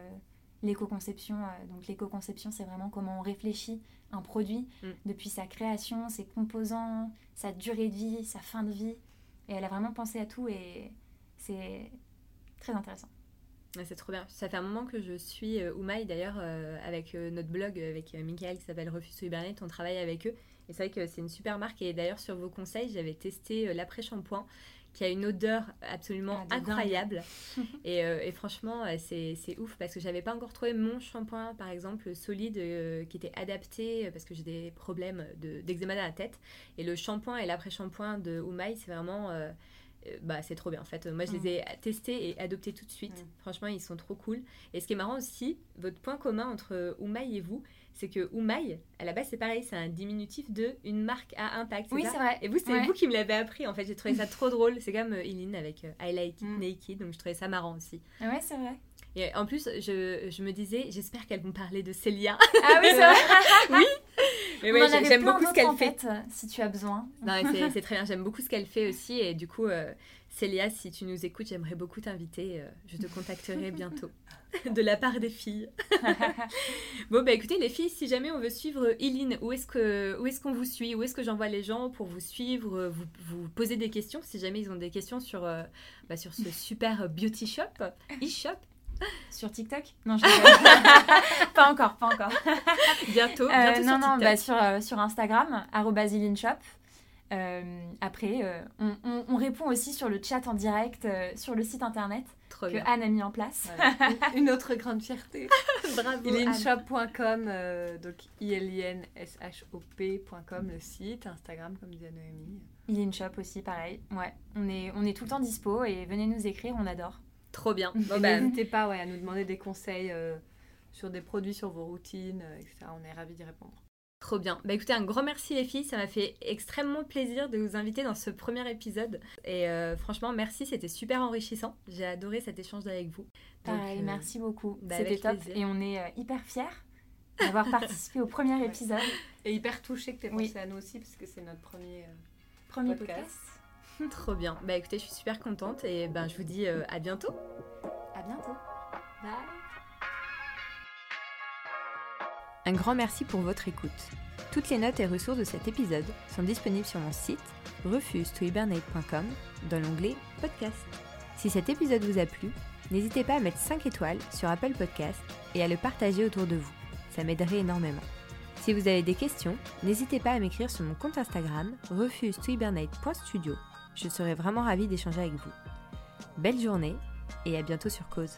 l'éco-conception. donc l'éco-conception, c'est vraiment comment on réfléchit un produit mm. depuis sa création, ses composants, sa durée de vie, sa fin de vie. Et elle a vraiment pensé à tout et c'est très intéressant. C'est trop bien. Ça fait un moment que je suis euh, Oumaï d'ailleurs euh, avec euh, notre blog avec Michael qui s'appelle Refus to Hibernate. On travaille avec eux et c'est vrai que c'est une super marque. Et d'ailleurs sur vos conseils, j'avais testé l'après-shampoing qui a une odeur absolument ah, incroyable. *laughs* et, et, franchement, c'est ouf parce que j'avais pas encore trouvé mon shampoing, par exemple, solide, qui était adapté parce que j'ai des problèmes d'eczéma de, dans la tête. Et le shampoing et l'après-shampoing de Oumaï, c'est vraiment euh, bah, c'est trop bien en fait. Moi, je les mm. ai testés et adoptés tout de suite. Mm. Franchement, ils sont trop cool. Et ce qui est marrant aussi, votre point commun entre Oumaï et vous, c'est que Oumaï, à la base, c'est pareil, c'est un diminutif de une marque à impact. Oui, c'est vrai. Et vous, c'est vous qui me l'avez appris en fait. J'ai trouvé ça trop drôle. C'est comme euh, avec euh, I Like It mm. Naked, donc je trouvais ça marrant aussi. Ouais, c'est vrai. Et en plus, je, je me disais, j'espère qu'elles vont parler de Célia. Ah oui, c'est *laughs* vrai. oui. Mais ouais, j'aime beaucoup ce qu'elle fait. fait. Si tu as besoin. *laughs* c'est très bien. J'aime beaucoup ce qu'elle fait aussi. Et du coup, euh, Célia, si tu nous écoutes, j'aimerais beaucoup t'inviter. Euh, je te contacterai bientôt. *laughs* de la part des filles. *laughs* bon, bah écoutez, les filles, si jamais on veut suivre Eileen, où est-ce qu'on est qu'on vous suit? Où est-ce que j'envoie les gens pour vous suivre, vous, vous poser des questions? Si jamais ils ont des questions sur, euh, bah, sur ce super beauty shop, e-shop sur TikTok? Non, je *laughs* pas encore, pas encore. bientôt, euh, bientôt non, sur non, bah, sur, euh, sur Instagram, @ilinshop. Euh, après, euh, on, on, répond aussi sur le chat en direct sur le site internet que Anne a mis en place. Une autre grande fierté. *laughs* Bravo. Ilinshop.com, donc i l i n s h o p.com le site, Instagram comme disait Noémie. Ilinshop aussi, pareil. Ouais, on est, on est tout le temps dispo et venez nous écrire, on adore. Trop bien. *laughs* Bah, n'hésitez pas ouais, à nous demander des conseils euh, sur des produits, sur vos routines, euh, etc. On est ravis d'y répondre. Trop bien. Bah écoutez, un grand merci les filles. Ça m'a fait extrêmement plaisir de vous inviter dans ce premier épisode. Et euh, franchement, merci. C'était super enrichissant. J'ai adoré cet échange avec vous. Pareil, merci beaucoup. Bah, C'était top. Et on est hyper fiers d'avoir participé au premier *laughs* épisode. Et hyper touchés que tu aies pensé à nous aussi, parce que c'est notre premier, premier podcast. *laughs* Trop bien. Bah écoutez, je suis super contente et ben je vous dis euh, à bientôt. À bientôt. Bye. Un grand merci pour votre écoute. Toutes les notes et ressources de cet épisode sont disponibles sur mon site refuse-to-hibernate.com dans l'onglet podcast. Si cet épisode vous a plu, n'hésitez pas à mettre 5 étoiles sur Apple Podcast et à le partager autour de vous. Ça m'aiderait énormément. Si vous avez des questions, n'hésitez pas à m'écrire sur mon compte Instagram refuse-to-hibernate.studio je serai vraiment ravie d'échanger avec vous. Belle journée et à bientôt sur Cause.